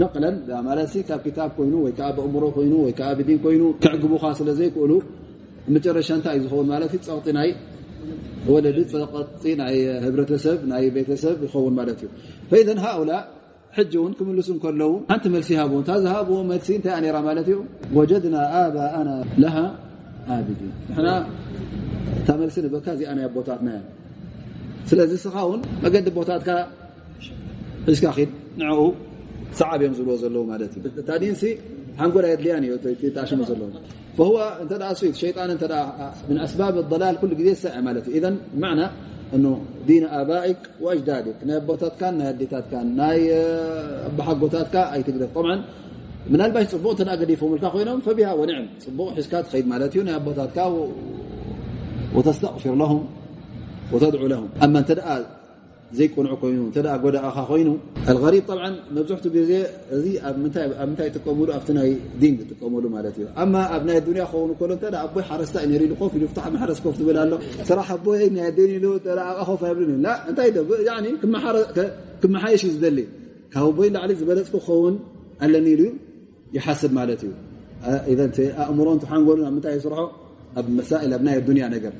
ነቕለን ማለት ካብ ክታብ ኮይኑ ወይከዓ ብእምሮ ኮይኑ ወይከዓ ብዲን ኮይኑ ክዕግቡካ ስለ ዘይክእሉ መጨረሻ እንታይ እዩ ዝኸውን ማለት እዩ ፀቕጢ ናይ ولد هبره ي هبرتسب بيت بيتسب يخون مالتي فاذا هؤلاء حجون ون كملس كلو أنت ملسي هابون هب ملس ت نر ملت وجدنا ابا أنا لها آبدين إحنا ت ملس نبك أنا بوتاتن ስለዚ ስኻ سخاون መገዲ ቦታትካ ሒዝካ ኺድ ንዕኡ ሰዓብ እዮም ዝብልዎ ዘለዉ ማለት እዩ። እታ ዲንሲ ሃንጎዳ የድልያን እዮ ታሽሙ فهو انت سيد شيطان من أسباب الضلال كل جديد سع مالته. إذا معنى أنه دين آبائك وأجدادك. ناي كان ناي كان ناي آه، كان أي تقدر. طبعا من الباش صبوت أنا قد يفهم الكاخوينهم فبها ونعم. صبو حسكات خيد مالتي ناي أبوتاتك و... وتستغفر لهم وتدعو لهم. أما أنت ዘይቆንዑ ኮይኑ እተ ጎዳእኻ ኮይኑ ኣልغሪብ ጣብዓ መብዝሕትኡ ግዜ እዚ ኣብ ምንታይ ጥቀመሉ ኣብቲ ናይ ዲን ዝጥቀመሉ ማለት እዩ ኣማ ኣብ ናይ ዱንያ ክኸውን ከሎ እተ ኣቦይ ሓረስታ እዩ ነሪሉ ኮፍ ኢሉ ፍታሕ መሓረስ ኮፍ ትብል ኣሎ ስራሕ ኣቦይ ናይ ዲን ኢሉ ኣቃ ኮፍ ኣይብልን እዩ እንታይ ክመሓየሽ እዩ ዝደሊ ካብ ኣቦይ ላዕሊ ዝበለፅኩ ክኸውን ኣለኒ ኢሉ ይሓስብ ማለት እዩ ኣእምሮን ተሓንጎሉን ኣብ ምንታይ ይስርሖ ኣብ መሳኢል ኣብ ናይ ዱንያ ነገር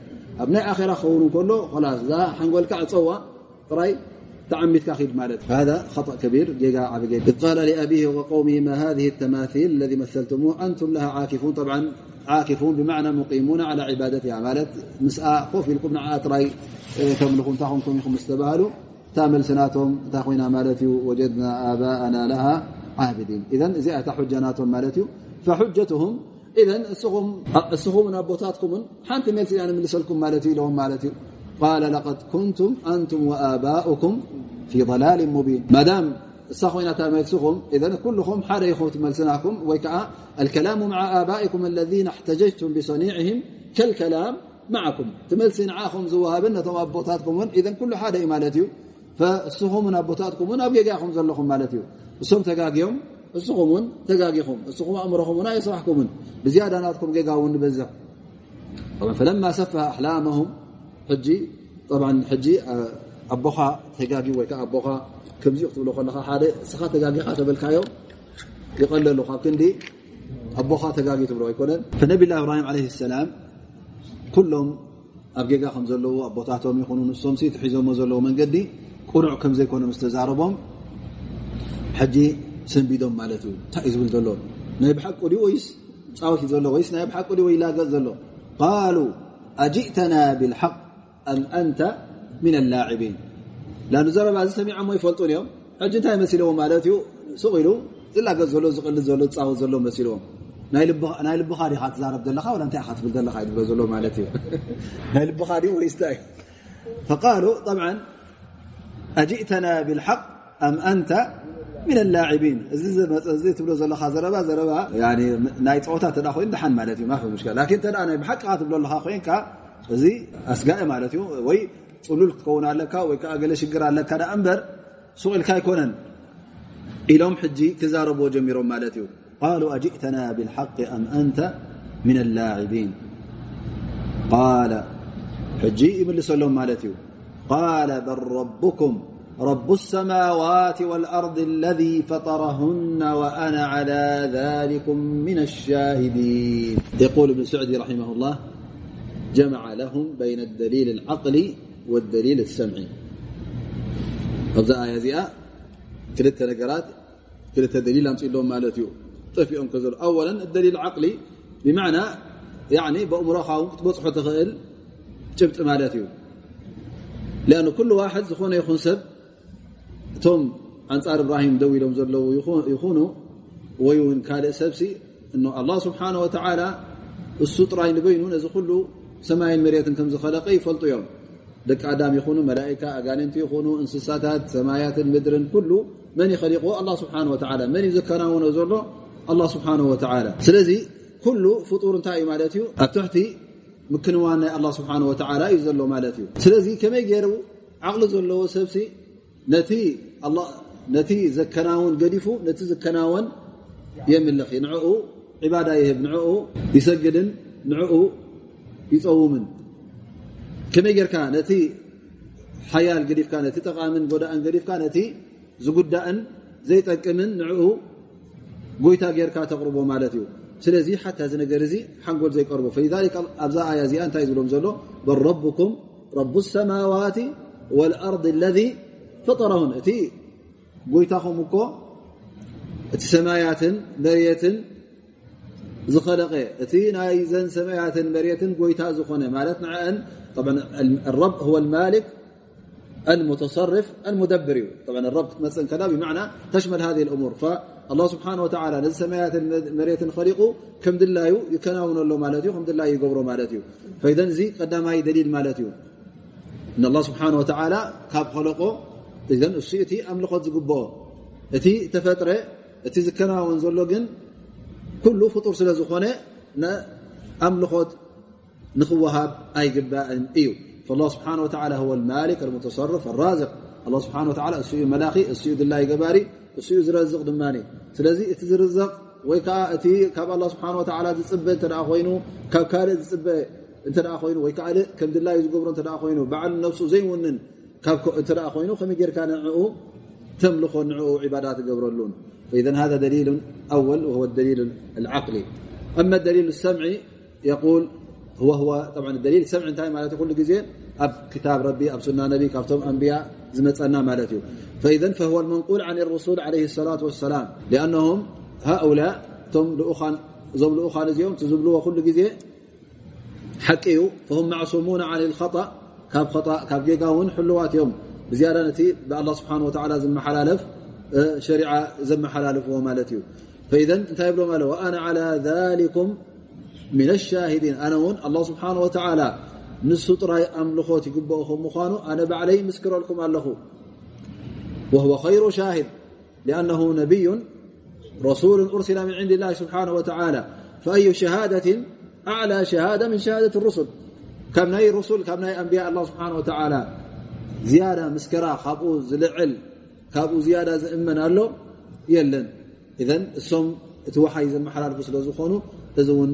ኣብ ናይ ኣኼራ ክኸውን ከሎ ላስ እዛ ሓንጎልካ ዕፀዋ ጥራይ تعمدك خد مالت هذا خطأ كبير إذ قال لأبيه وقومه ما هذه التماثيل الذي مثلتموه أنتم لها عاكفون طبعا عاكفون بمعنى مقيمون على عبادتها مالت مس خف لكم نعت راي كملكم تخمكم يخم استبهلوا تامل سناتهم تخوينا مالت وجدنا آباءنا لها عابدين إذن زئت حجناتهم مالت فحجتهم إذن اسخم أبوتاتكم حنت ملت يعني ملسلكم مالت لهم مالت قال لقد كنتم أنتم وآباؤكم في ضلال مبين. مادام سخونت ملسخم إذن كلهم حر يخوت ملسناكم وكع الكلام مع آبائكم الذين احتججتم بصنيعهم كالكلام معكم. تملسن عاخم زوهابنتم أبوتاتكم ون إذن كل حد ي إيه مالت ي فسخم أبوتاتكم ون أبيقاخم زلخم مالت ي እሶም ተጋግዮም እስኹም እውን ተጋጊኹም እስኹም ኣእምረኹም ውን ኣይስራሕኩምን ብዝያዳ ናትኩም ገጋ ውን ንበዝሕ ፈለማ ሰፋሃ ኣሕላመም ሕጂ ጠብዓ ሕጂ ኣቦኻ ተጋጊ ወይከዓ ኣቦኻ ከምዚ ክትብሎ ከለካ ሓደ ስኻ ተጋጊኻ ተበልካዮ ይቀለሉ ካብ ክንዲ ኣቦኻ ተጋጊ ትብሎ ኣይኮነን ፈነቢላ እብራሂም ለ ሰላም ኩሎም ኣብ ጌጋ ከም ዘለዉ ኣቦታቶም ይኹኑ ንሶም ትሒዞሞ ዘለዎ መንገዲ ቁኑዕ ከም ዘይኮነ ምስ ተዛረቦም ሕጂ ሰንቢዶም ማለት እዩ እንታይ እዩ ዝብል ዘሎ ናይ ብሓቂ ዲ ወይስ ፃወት እዩ ዘሎ ወይስ ናይ ብሓቂ ዲ ወይላገፅ ዘሎ ቃሉ ኣጅእተና ብልሓቅ أم أنت من اللاعبين. لأن زر بعض سمع ما يفلطون يوم حج انتهى مسيلهم مالاتي سغلوا زلا قزلوا زقل زلوا تصاو زلوا مسيلهم. ناي لب ناي لب زار عبد الله ولا أنت خات عبد الله خايد بزلوا مالاتي <laughs> ناي لب خاري ويستاي فقالوا طبعا أجئتنا بالحق أم أنت من اللاعبين؟ زيد زيد تبلو زلا خازربا زربا يعني نايت صوتها تدا خوين دحن مالتي ما في مشكلة. لكن ترى أنا بحق خاطر بلو الله خوين كا እዚ ኣስጋኢ ማለት እዩ ወይ ፅሉል ክትከውን ኣለካ ወይ ከዓ ገለ ሽግር ኣለካ ዳ እምበር ሱቅ ኢልካ ኣይኮነን ኢሎም ሕጂ ክዛረብዎ ጀሚሮም ማለት እዩ ቃሉ ኣጅእተና ብልሓق ኣም አንተ ምن الላعቢን ቃለ ሕጂ ይምልሰሎም ማለት እዩ ቃለ በል ረብኩም رب السماوات والأرض الذي فطرهن وأنا على ذلكم من الشاهدين يقول ابن سعدي رحمه الله جمع لهم بين الدليل العقل والدليل السمعي ኣብዛ ኣያ እዚኣ ክልተ ነገራት ክልተ ደሊል ኣምፅኢሎም ማለት እዩ ጠፊኦም ከዘሎ ኣወላ ደሊል ዓቕሊ ብማዕና ብእምሮኻ ውን ክትበፅሖ ትኽእል ጭብጢ ማለት እዩ لأن ኩل ዋحድ ዝኾነ ይኹን ሰብ እቶም ኣንፃር እብራሂም ደው ኢሎም ዘለዉ ይኹኑ ወይ ውን ካልእ ሰብሲ እ الله ስብሓنه وተعل እሱ ጥራይ ንበይኑ ነዚ ኩሉ ሰማይን መሬትን ከም ዝኸለቀ ይፈልጡ እዮም ደቂ ኣዳም ይኹኑ መላእካ ኣጋንንቲ ይኹኑ እንስሳታት ሰማያትን ምድርን ኩሉ መን ይኸሊቕዎ ኣላ ስብሓን ወተዓላ መን እዩ ዘከናውኖ ዘሎ ኣላ ስብሓን ወተዓላ ስለዚ ኩሉ ፍጡር እንታይ እዩ ማለት እዩ ኣብ ትሕቲ ምክንዋን ናይ ኣላ ስብሓን ወተዓላ እዩ ዘሎ ማለት እዩ ስለዚ ከመይ ገይሩ ዓቕሊ ዘለዎ ሰብሲ ነቲ ዘከናውን ገዲፉ ነቲ ዝከናወን የምልኽ ንዕኡ ዒባዳ ይህብ ንዕኡ ይሰግድን ንዕኡ ይፀውምን ከመይ ጌርካ ነቲ ሓያል ገዲፍካ ነቲ ጠቃምን ጎዳእን ገዲፍካ ነቲ ዝጉዳእን ዘይጠቅምን ንዕኡ ጎይታ ጌርካ ተቕርቦ ማለት እዩ ስለዚ ሓታ እዚ ነገር እዚ ሓንጎል ዘይቀርቦ ኣብዛ ኣያ እዚኣ እንታይ ዝብሎም ዘሎ በል ረብኩም ረቡ ሰማዋት ወልኣርض ለذ ፈጠረሁን እቲ ጎይታኹም እኮ እቲ ሰማያትን መርየትን ዝኸለቀ እቲ ናይ ዘን ሰማያትን መሬትን ጎይታ ዝኾነ ማለት ንአን الرب هو المالك المتصرف المدبر طبعا الرب تمثل كذا بمعنى تشمل هذه الأمور فالله سبحانه وتعالى نزل سمايات مرية خلقه كم دلايو يكناون له مالتي كم دلاي يقبروا مالتي فإذا زي قدام دليل مالتي إن الله سبحانه وتعالى كاب خلقه إذن السيئتي أملخت زقبه اتي تفترة اتي زكناون زلو جن ኩሉ ፍጡር ስለ ዝኾነ ንኣምልኾት ንኽወሃብ ኣይግባእን እዩ فالله سبحانه وتعالى هو المالك المتصرف الرازق. الله سبحانه وتعالى اس ملاخ اس دلاي قباري اس زرزق دماني. سلذي ت زرزق وي كا ت كاب الله سبحانه وتعالى زፅب انت ኮይኑ ካብ ካልእ ዝፅበ እንተ ኮይኑ ወይ ከዓ ከም ድላይ ዝገብሮ እንተ ኮይኑ በዓል ነብሱ ዘይውንን እንተ ኮይኑ ከመይ ጌርካ ንዕኡ? ተምልኾ ንዕኡ ዒባዳ ትገብረሉን። فإذا هذا دليل أول وهو الدليل العقلي. أما الدليل السمعي يقول هو هو طبعا الدليل السمعي انتهى ما تقول لك زين أب كتاب ربي أب سنة نبي كفتم أنبياء زمتنا مالتي فإذا فهو المنقول عن الرسول عليه الصلاة والسلام لأنهم هؤلاء تم لأخان زم لأخان زيهم تزبلوا كل جزية حقيو فهم معصومون عن الخطأ كاب خطأ كاب جيقاون حلوات يوم بزيادة نتي بأ الله سبحانه وتعالى زم حلالف شرع زم حللفዎ ማለት እዩ። فإذ እንታይ ብሎ ኣለ وأنا على ذلكم من الشاهدين ኣነ ውን الله ስبሓنه وتع ንሱ ጥራይ ኣምልኾት ይግብኦኹም ምኳኑ ኣነ ባዕለይ ምስክረልኩም ኣለኹ وهو خير شاهد لأنه نبي رسول أرسل من عند الله سبحانه وتعالى فأي شهادة أعلى شهادة من شهادة الرسل كم ني رسل كم ني أنبياء الله سبحانه وتعالى زيادة مسكرة خب لعل ካብኡ ዝያዳ ዝእመን ኣሎ የለን እዘ እሶም እቲ ወሓይ ዘመሓላልፉ ስለ ዝኾኑ እዚ እውን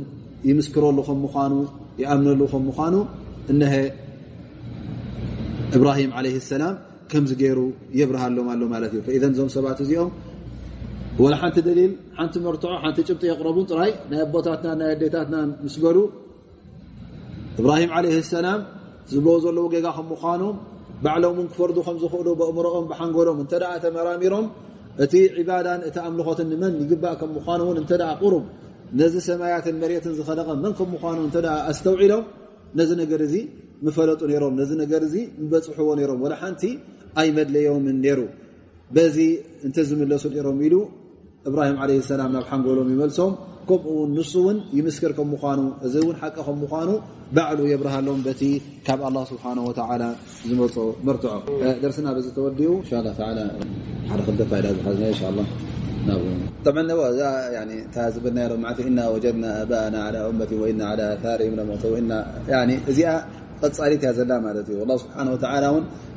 ይምስክረሉ ከም ምኳኑ ይኣምነሉ ከም ምኳኑ እነሀ እብራሂም ዓለ ሰላም ከምዚ ገይሩ የብርሃሎም ኣሎ ማለት እዩ ኢዘን እዞም ሰባት እዚኦም ወላ ሓንቲ ደሊል ሓንቲ መርትዖ ሓንቲ ጭብጢ የቕረቡን ጥራይ ናይ ኣቦታትና ናይ ኣዴታትና ምስ በሉ እብራሂም ዓለ ሰላም ዝብልዎ ዘለዎ ጌጋ ከም ምኳኖም ባዕሎም ን ክፈርዱ ከም ዝኽእሉ ብእምሮኦም ብሓንጎሎም እንተ ደኣ ተመራሚሮም እቲ ዒባዳን እቲ ኣምልኾትን ንመን ይግባእ ከም ምኳኑ ውን እንተ ቁሩብ ነዚ ሰማያትን መሬትን ዝኸለቐ መን ከም ምኳኑ እተ ኣስተውዒሎም ነዚ ነገር እዚ ምፈለጡ ነሮም ነዚ ነገር እዚ በፅሕዎ ነሮም ወላ ሓንቲ ኣይ መድለዮምን ነይሩ በዚ እንተ ዝምለሱ ነሮም ኢሉ እብራሂም ዓለ ሰላም ናብ ሓንጎሎም ይመልሶም ከምኡውን ንሱ እውን ይምስክር ከም ምኳኑ እዚ እውን ሓቂ ከም ምኳኑ ባዕሉ የብርሃሎም በቲ ካብ ኣላ ስብሓን ወተላ ዝመርፆ መርትዖ። ደርስና በዚ ተወዲኡ ሻ ሓደ ክልተ ፋይዳ ዝሓዝና እንሻ طبعا يعني تبلنا لهم معناته إنا وجدنا آباءنا على أمة وإنا على آثارهم لمقت وإنا يعني زي قد صارت يا زلا مالتي والله سبحانه وتعالى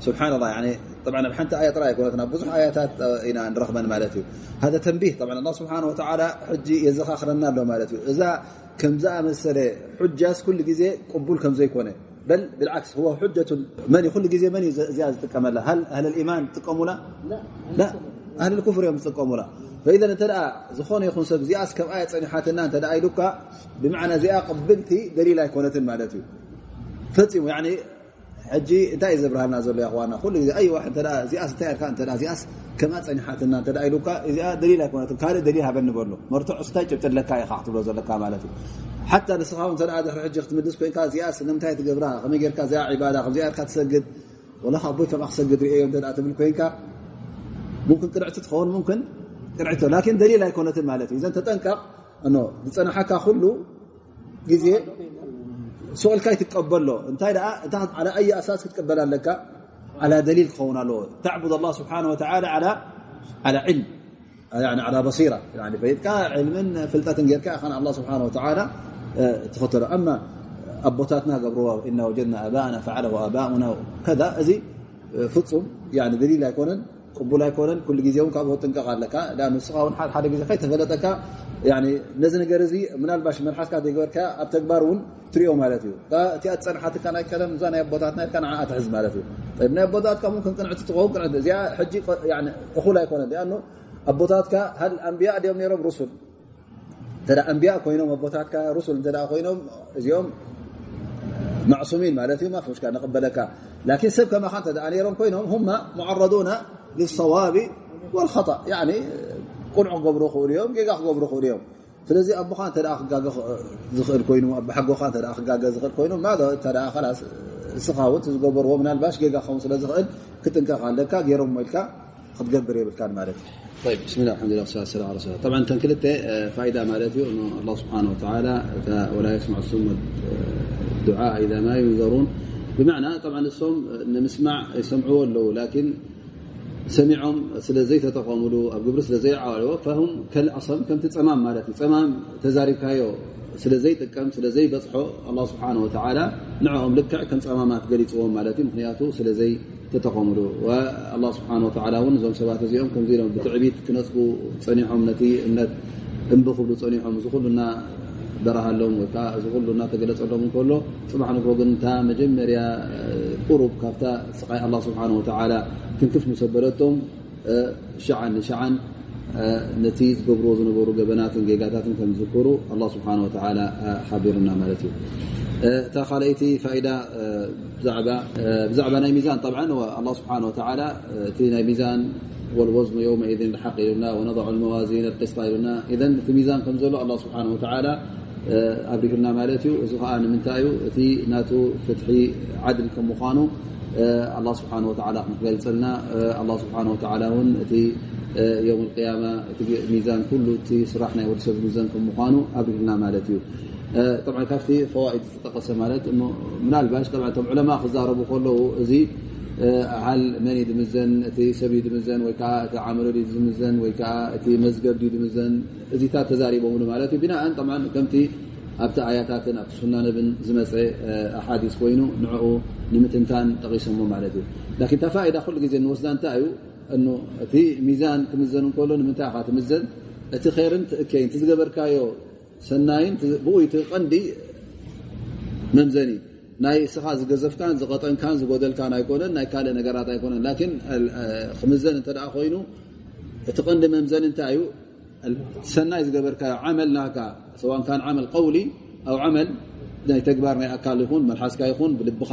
سبحان الله يعني طبعا بحنت آية رأيك ولتنا بزح آياتات آه، إنا رغبا مالتي. هذا تنبيه طبعا الله سبحانه وتعالى حجي يزخ آخر النار لو مالتي. إذا كم زاء مسل حجة كل جزي قبول كم زي زيكونه بل بالعكس هو حجة من يخل جزي من زيادة تكملها هل أهل الإيمان تقوملا لا. لا. أهل الكفر يوم تقوملا فإذا أنت ዝኾነ ይኹን ሰብ حاتنا أنت لأ أي ኢሉካ بمعنى እዚኣ ቀብልቲ دليل ኣይኮነትን مالتي. እዩ يعني ሕጂ እንታይ እዩ ዘብርሃልና ዘሎ ዋና ኩሉ ዜ ኣይ እዚኣ እንታይ ዚኣ ከምኣ ፀኒሓትና ተ ኢሉካ እዚኣ ደሊል ኣይኮነትን ካልእ ደሊል ሃበኒበሎ መርትዑ ስታይ ጭብጭለካ ኢኻ ክትብሎ ዘለካ ማለት እዩ ሓታ ንስኻ ድሪ ሕጂ ክትምልስ ኮይንካ እዚኣ ንምንታይ ትገብራ ከመይ ጌርካ እዚኣ ዒባዳ ከምዚኣ ርካ ትሰግድ ወላ ኣቦይ ከምኣ ክሰግድ ርአዮም ትብል ኮይንካ ሙምክን ቅንዕቲ ትኸውን ሙምክን ቅንዕቶ ላኪን ደሊል ኣይኮነትን ማለት እዩ እዘን ተጠንቀቕ ዝፀናሓካ ኩሉ ግዜ ስቕልካ ይትቀበሎ እንታይ እታ ኣይ ኣሳስ ክትቀበል ኣለካ ዓ ደሊል ክኸውን ኣለዎ ተዕቡድ ላ ስብሓን ወላ ዕልም በሲራ ፈጥካ ዕልምን ፍልጠትን ጌርካ ኣ ስብሓ ወላ ትኽተሎ ኣማ ኣቦታትና ገብርዎ እና ወጀድና ኣባእና ፈዓለ ኣባኡና ከ እዚ ፍፁም ደሊል ኣይኮነን ቅቡል ኣይኮነን ኩሉ ግዜ ውን ካብኡ ጥንቀቕ ኣለካ ንስኻ ውን ሓደ ዜ ከይተፈለጠካ ነዚ ነገር እዚ ምናልባሽ መልሓስካ ዘይገበርካ ኣብ ተግባር እውን ትሪኦ ማለት እዩ እቲኣ ፀናሓትካ ናይ ቀደም እዛ ናይ ኣቦታትና ካ ንዓ ትሕዝ ማለት እዩ ናይ ኣቦታትካ ን ቅንዕቲ ትኸውን እዚኣ ሕጂ እኹል ኣይኮነን ኣ ኣቦታትካ ሃል ኣንብያ ድኦም ነሮም ሩሱል እተ ኣንብያ ኮይኖም ኣቦታትካ ሩሱል እተ ኮይኖም እዚኦም ማዕሱሚን ማለት እዩ ማፍሽካ ንቕበለካ ላኪን ሰብ ከማኻ እተ ነሮም ኮይኖም ሁማ ሙዓረዱና للصواب والخطأ. يعني قنع قبر اليوم، يوم جاق قبر خور يوم فلذي ابو خان ترى اخ جاق زخر كوينو بحق خان ترى اخ جاق زخر كوينو ماذا ترى خلاص سخاوت زقبر ومن الباش جاق خمس لزخر كتنك خالك غيرهم ملكا قد قبر يبل كان مالك طيب بسم الله الحمد لله والصلاه والسلام على رسول الله طبعا تنكلت فائده مالتي انه الله سبحانه وتعالى ولا يسمع السم الدعاء اذا ما ينذرون بمعنى طبعا الصوم نسمع يسمعوه لو لكن ሰሚዖም ስለ ዘይተጠቐሙሉ ኣብ ግብሪ ስለ ዘይዓዋልዎ ም ከልኣሰም ከምቲ ፀማም ማለት እዩ ፀማም ተዛሪብካዮ ስለ ዘይጥቀም ስለ ዘይበፅሖ ኣ ስብሓን ወተዓላ ንዕኦም ልክዕ ከም ፀማማት ገሊፅዎም ማለት እዩ ምክንያቱ ስለዘይ ተጠቐሙሉ ኣ ስብሓን ወላ እውን እዞም ሰባት እዚኦም ከምዚ ኢሎም ብትዕቢት ክነፅቡ ፀኒሖም ነቲ እምነት እምብ ክብሉ ፀኒሖም እዚ በረሃ ኣለዎም ወይከዓ እዚ ኩሉ እናተገለፀሎም እከሎ ፅባሕ ንግሮ ግን እንታ መጀመርያ ቁሩብ ካብታ ስቃይ ኣላ ስብሓን ወተዓላ ክንክፍ ምሰበለቶም ሸዓን ንሸዓን ነቲ ዝገብርዎ ዝነበሩ ገበናትን ጌጋታትን ከም ዝዝክሩ ኣላ ስብሓን ወተዓላ ሓቢሩና ማለት እዩ እታ ካልአይቲ ፋኢዳ ብዛዕባ ናይ ሚዛን ጠብዓ ኣላ ስብሓን ወተዓላ እቲ ናይ ሚዛን والوزن يومئذ الحق لنا ونضع الموازين القسط لنا إذا في ميزان كم زلو الله سبحانه وتعالى ኣብሪግና ማለት እዩ እዚ ከዓ ንምንታይ እዩ እቲ ናቱ ፍትሒ ዓድል ከም ምኳኑ ኣላ ስብሓን ወላ ኣه ኣላ ስብሓን ስብሓ እውን እቲ ዮም ቅያማ ሚዛን ኩሉ እቲ ስራሕ ናይ ወዲሰብ ሚዛን ከም ምኳኑ ኣብሪግልና ማለት እዩ ካብቲ ፈዋኢድ ዝተጠቀሰ ማለት ምናልባሽ ቶም ዕለማ ክዛረቡ ከለዉ እዚ ሃል መን ድምዘን እቲ ሰብ ድምዘን ወይከዓ እቲ ዓመሎ ዝምዘን ወይከዓ እቲ መዝገብ ድምዘን እዚታት ተዛሪቦምሉ ማለት እዩ ብናእን ከምቲ ኣብቲ ኣያታትን ኣብቲ ሱና ነብን ዝመፀ ኣሓዲስ ኮይኑ ንዕኡ ንምትንታን ጠቂሶሞ ማለት እዩ ላን ተፋኢዳ ኩሉ ግዜ ንወስዳ እንታይ እዩ እቲ ሚዛን ክምዘን ከሎ ንምንታይ ካ ትምዘን እቲ ርን ትእከይን ዝገበርካዮ ሰናይን ብኡይቲ ቀንዲ መምዘኒ ናይ ስኻ ዝገዘፍካን ዝቀጠንካን ዝጎደልካን ኣይኮነን ናይ ካልእ ነገራት ኣይኮነን ክምዘን እተ ኮይኑ እቲ ቀንዲ መምዘኒ እንታይ እዩ ሰናይ ዝገበርካዮ ዓመል ናካ ሰዋን መል ቀውሊ ኣብ ዓመል ናይ ተግባር ናይ ኣካል ይኹን መልሓስካ ይኹን ብልብኻ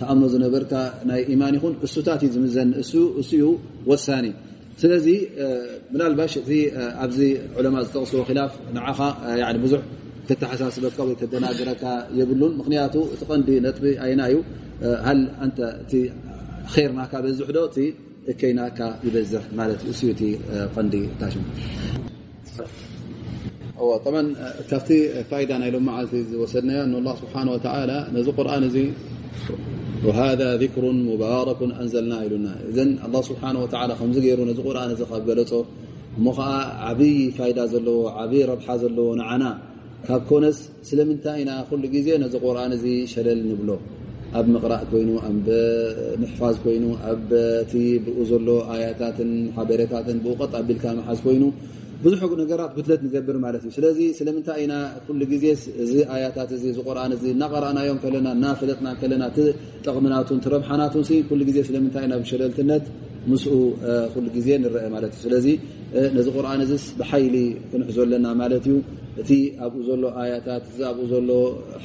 ተኣምኖ ዝነበርካ ናይ ኢማን ይኹን እሱታት እዩ ዝምዘን እሱዩ ወሳኒ ስለዚ ምናልባሽ እቲ ኣብዚ ዑለማ ዝጠቕስዎ ላፍ ንዓኻ ብዙሕ تتحساسبك وي يبلون مخنيات تقندي نطبي أيناو هل أنت خير ماك بزح دو يبزح مالت أسيوتي قندي تاشم هو طبعا تفتي فائدة أنا لما وصلنا أن الله سبحانه وتعالى نزل قرآن زي وهذا ذكر مبارك أنزلناه لنا اذا الله سبحانه وتعالى خمس غير نزل قرآن زي خبرته مخا عبي فائدة زلو عبي ربحة زلو نعناه ካብ ኮነስ ስለምንታይ ኢና ኩሉ ግዜ ነዚ ቁርን እዚ ሸለል ንብሎ ኣብ ምቕራእ ኮይኑ ኣብ ምሕፋዝ ኮይኑ ኣብቲ ብኡ ዘሎ ኣያታትን ሓበሬታትን ብቀጥ ኣቢልካ መሓዝ ኮይኑ ብዙሕ ነገራት ጉትለት ንገብር ማለት እዩ ስለዚ ስለምንታይ ኢና ኩሉ ግዜ እዚ ኣያታት እ ቁርን እናቀረእናዮም ከለና እናፈለጥና ከለና ጠቕምናቱን ረብሓናቱን ኩሉ ዜ ስለምንታይ ኢና ብሸለልትነት ምስኡ ኩሉ ግዜ ንረአ ማለት እዩ ስለዚ ነዚ ቁርን እዚ ብሓይሊ ክንሕዞ ኣለና ማለት እዩ እቲ ኣብኡ ዘሎ ኣያታት እዚ ኣብኡ ዘሎ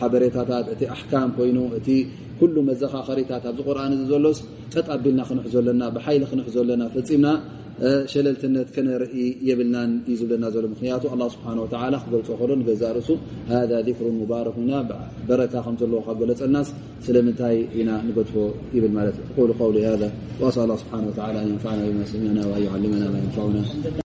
ሓበሬታታት እቲ ኣሕካም ኮይኑ እቲ ኩሉ መዘኻኸሪታት ኣብዚ ቁርኣን እዚ ዘሎስ ጠጥ ኣቢልና ክንሕዞ ኣለና ብሓይሊ ክንሕዞ ኣለና ፈፂምና ሸለልትነት ከነርኢ የብልናን እዩ ዝብለና ዘሎ ምክንያቱ ኣ ስብሓን ወላ ክገልፆ ከሎ ንገዛ ርእሱ ሃذ ذክሩ ኢና በረካ ከም ዘለዎ ካብ ገለፀናስ ስለምንታይ ኢና ንገድፎ ይብል ማለት እዩ ቁሉ ቀውሊ ሃ وأسأل الله سبحانه وتعالى أن ينفعنا بما سمعنا وأن يعلمنا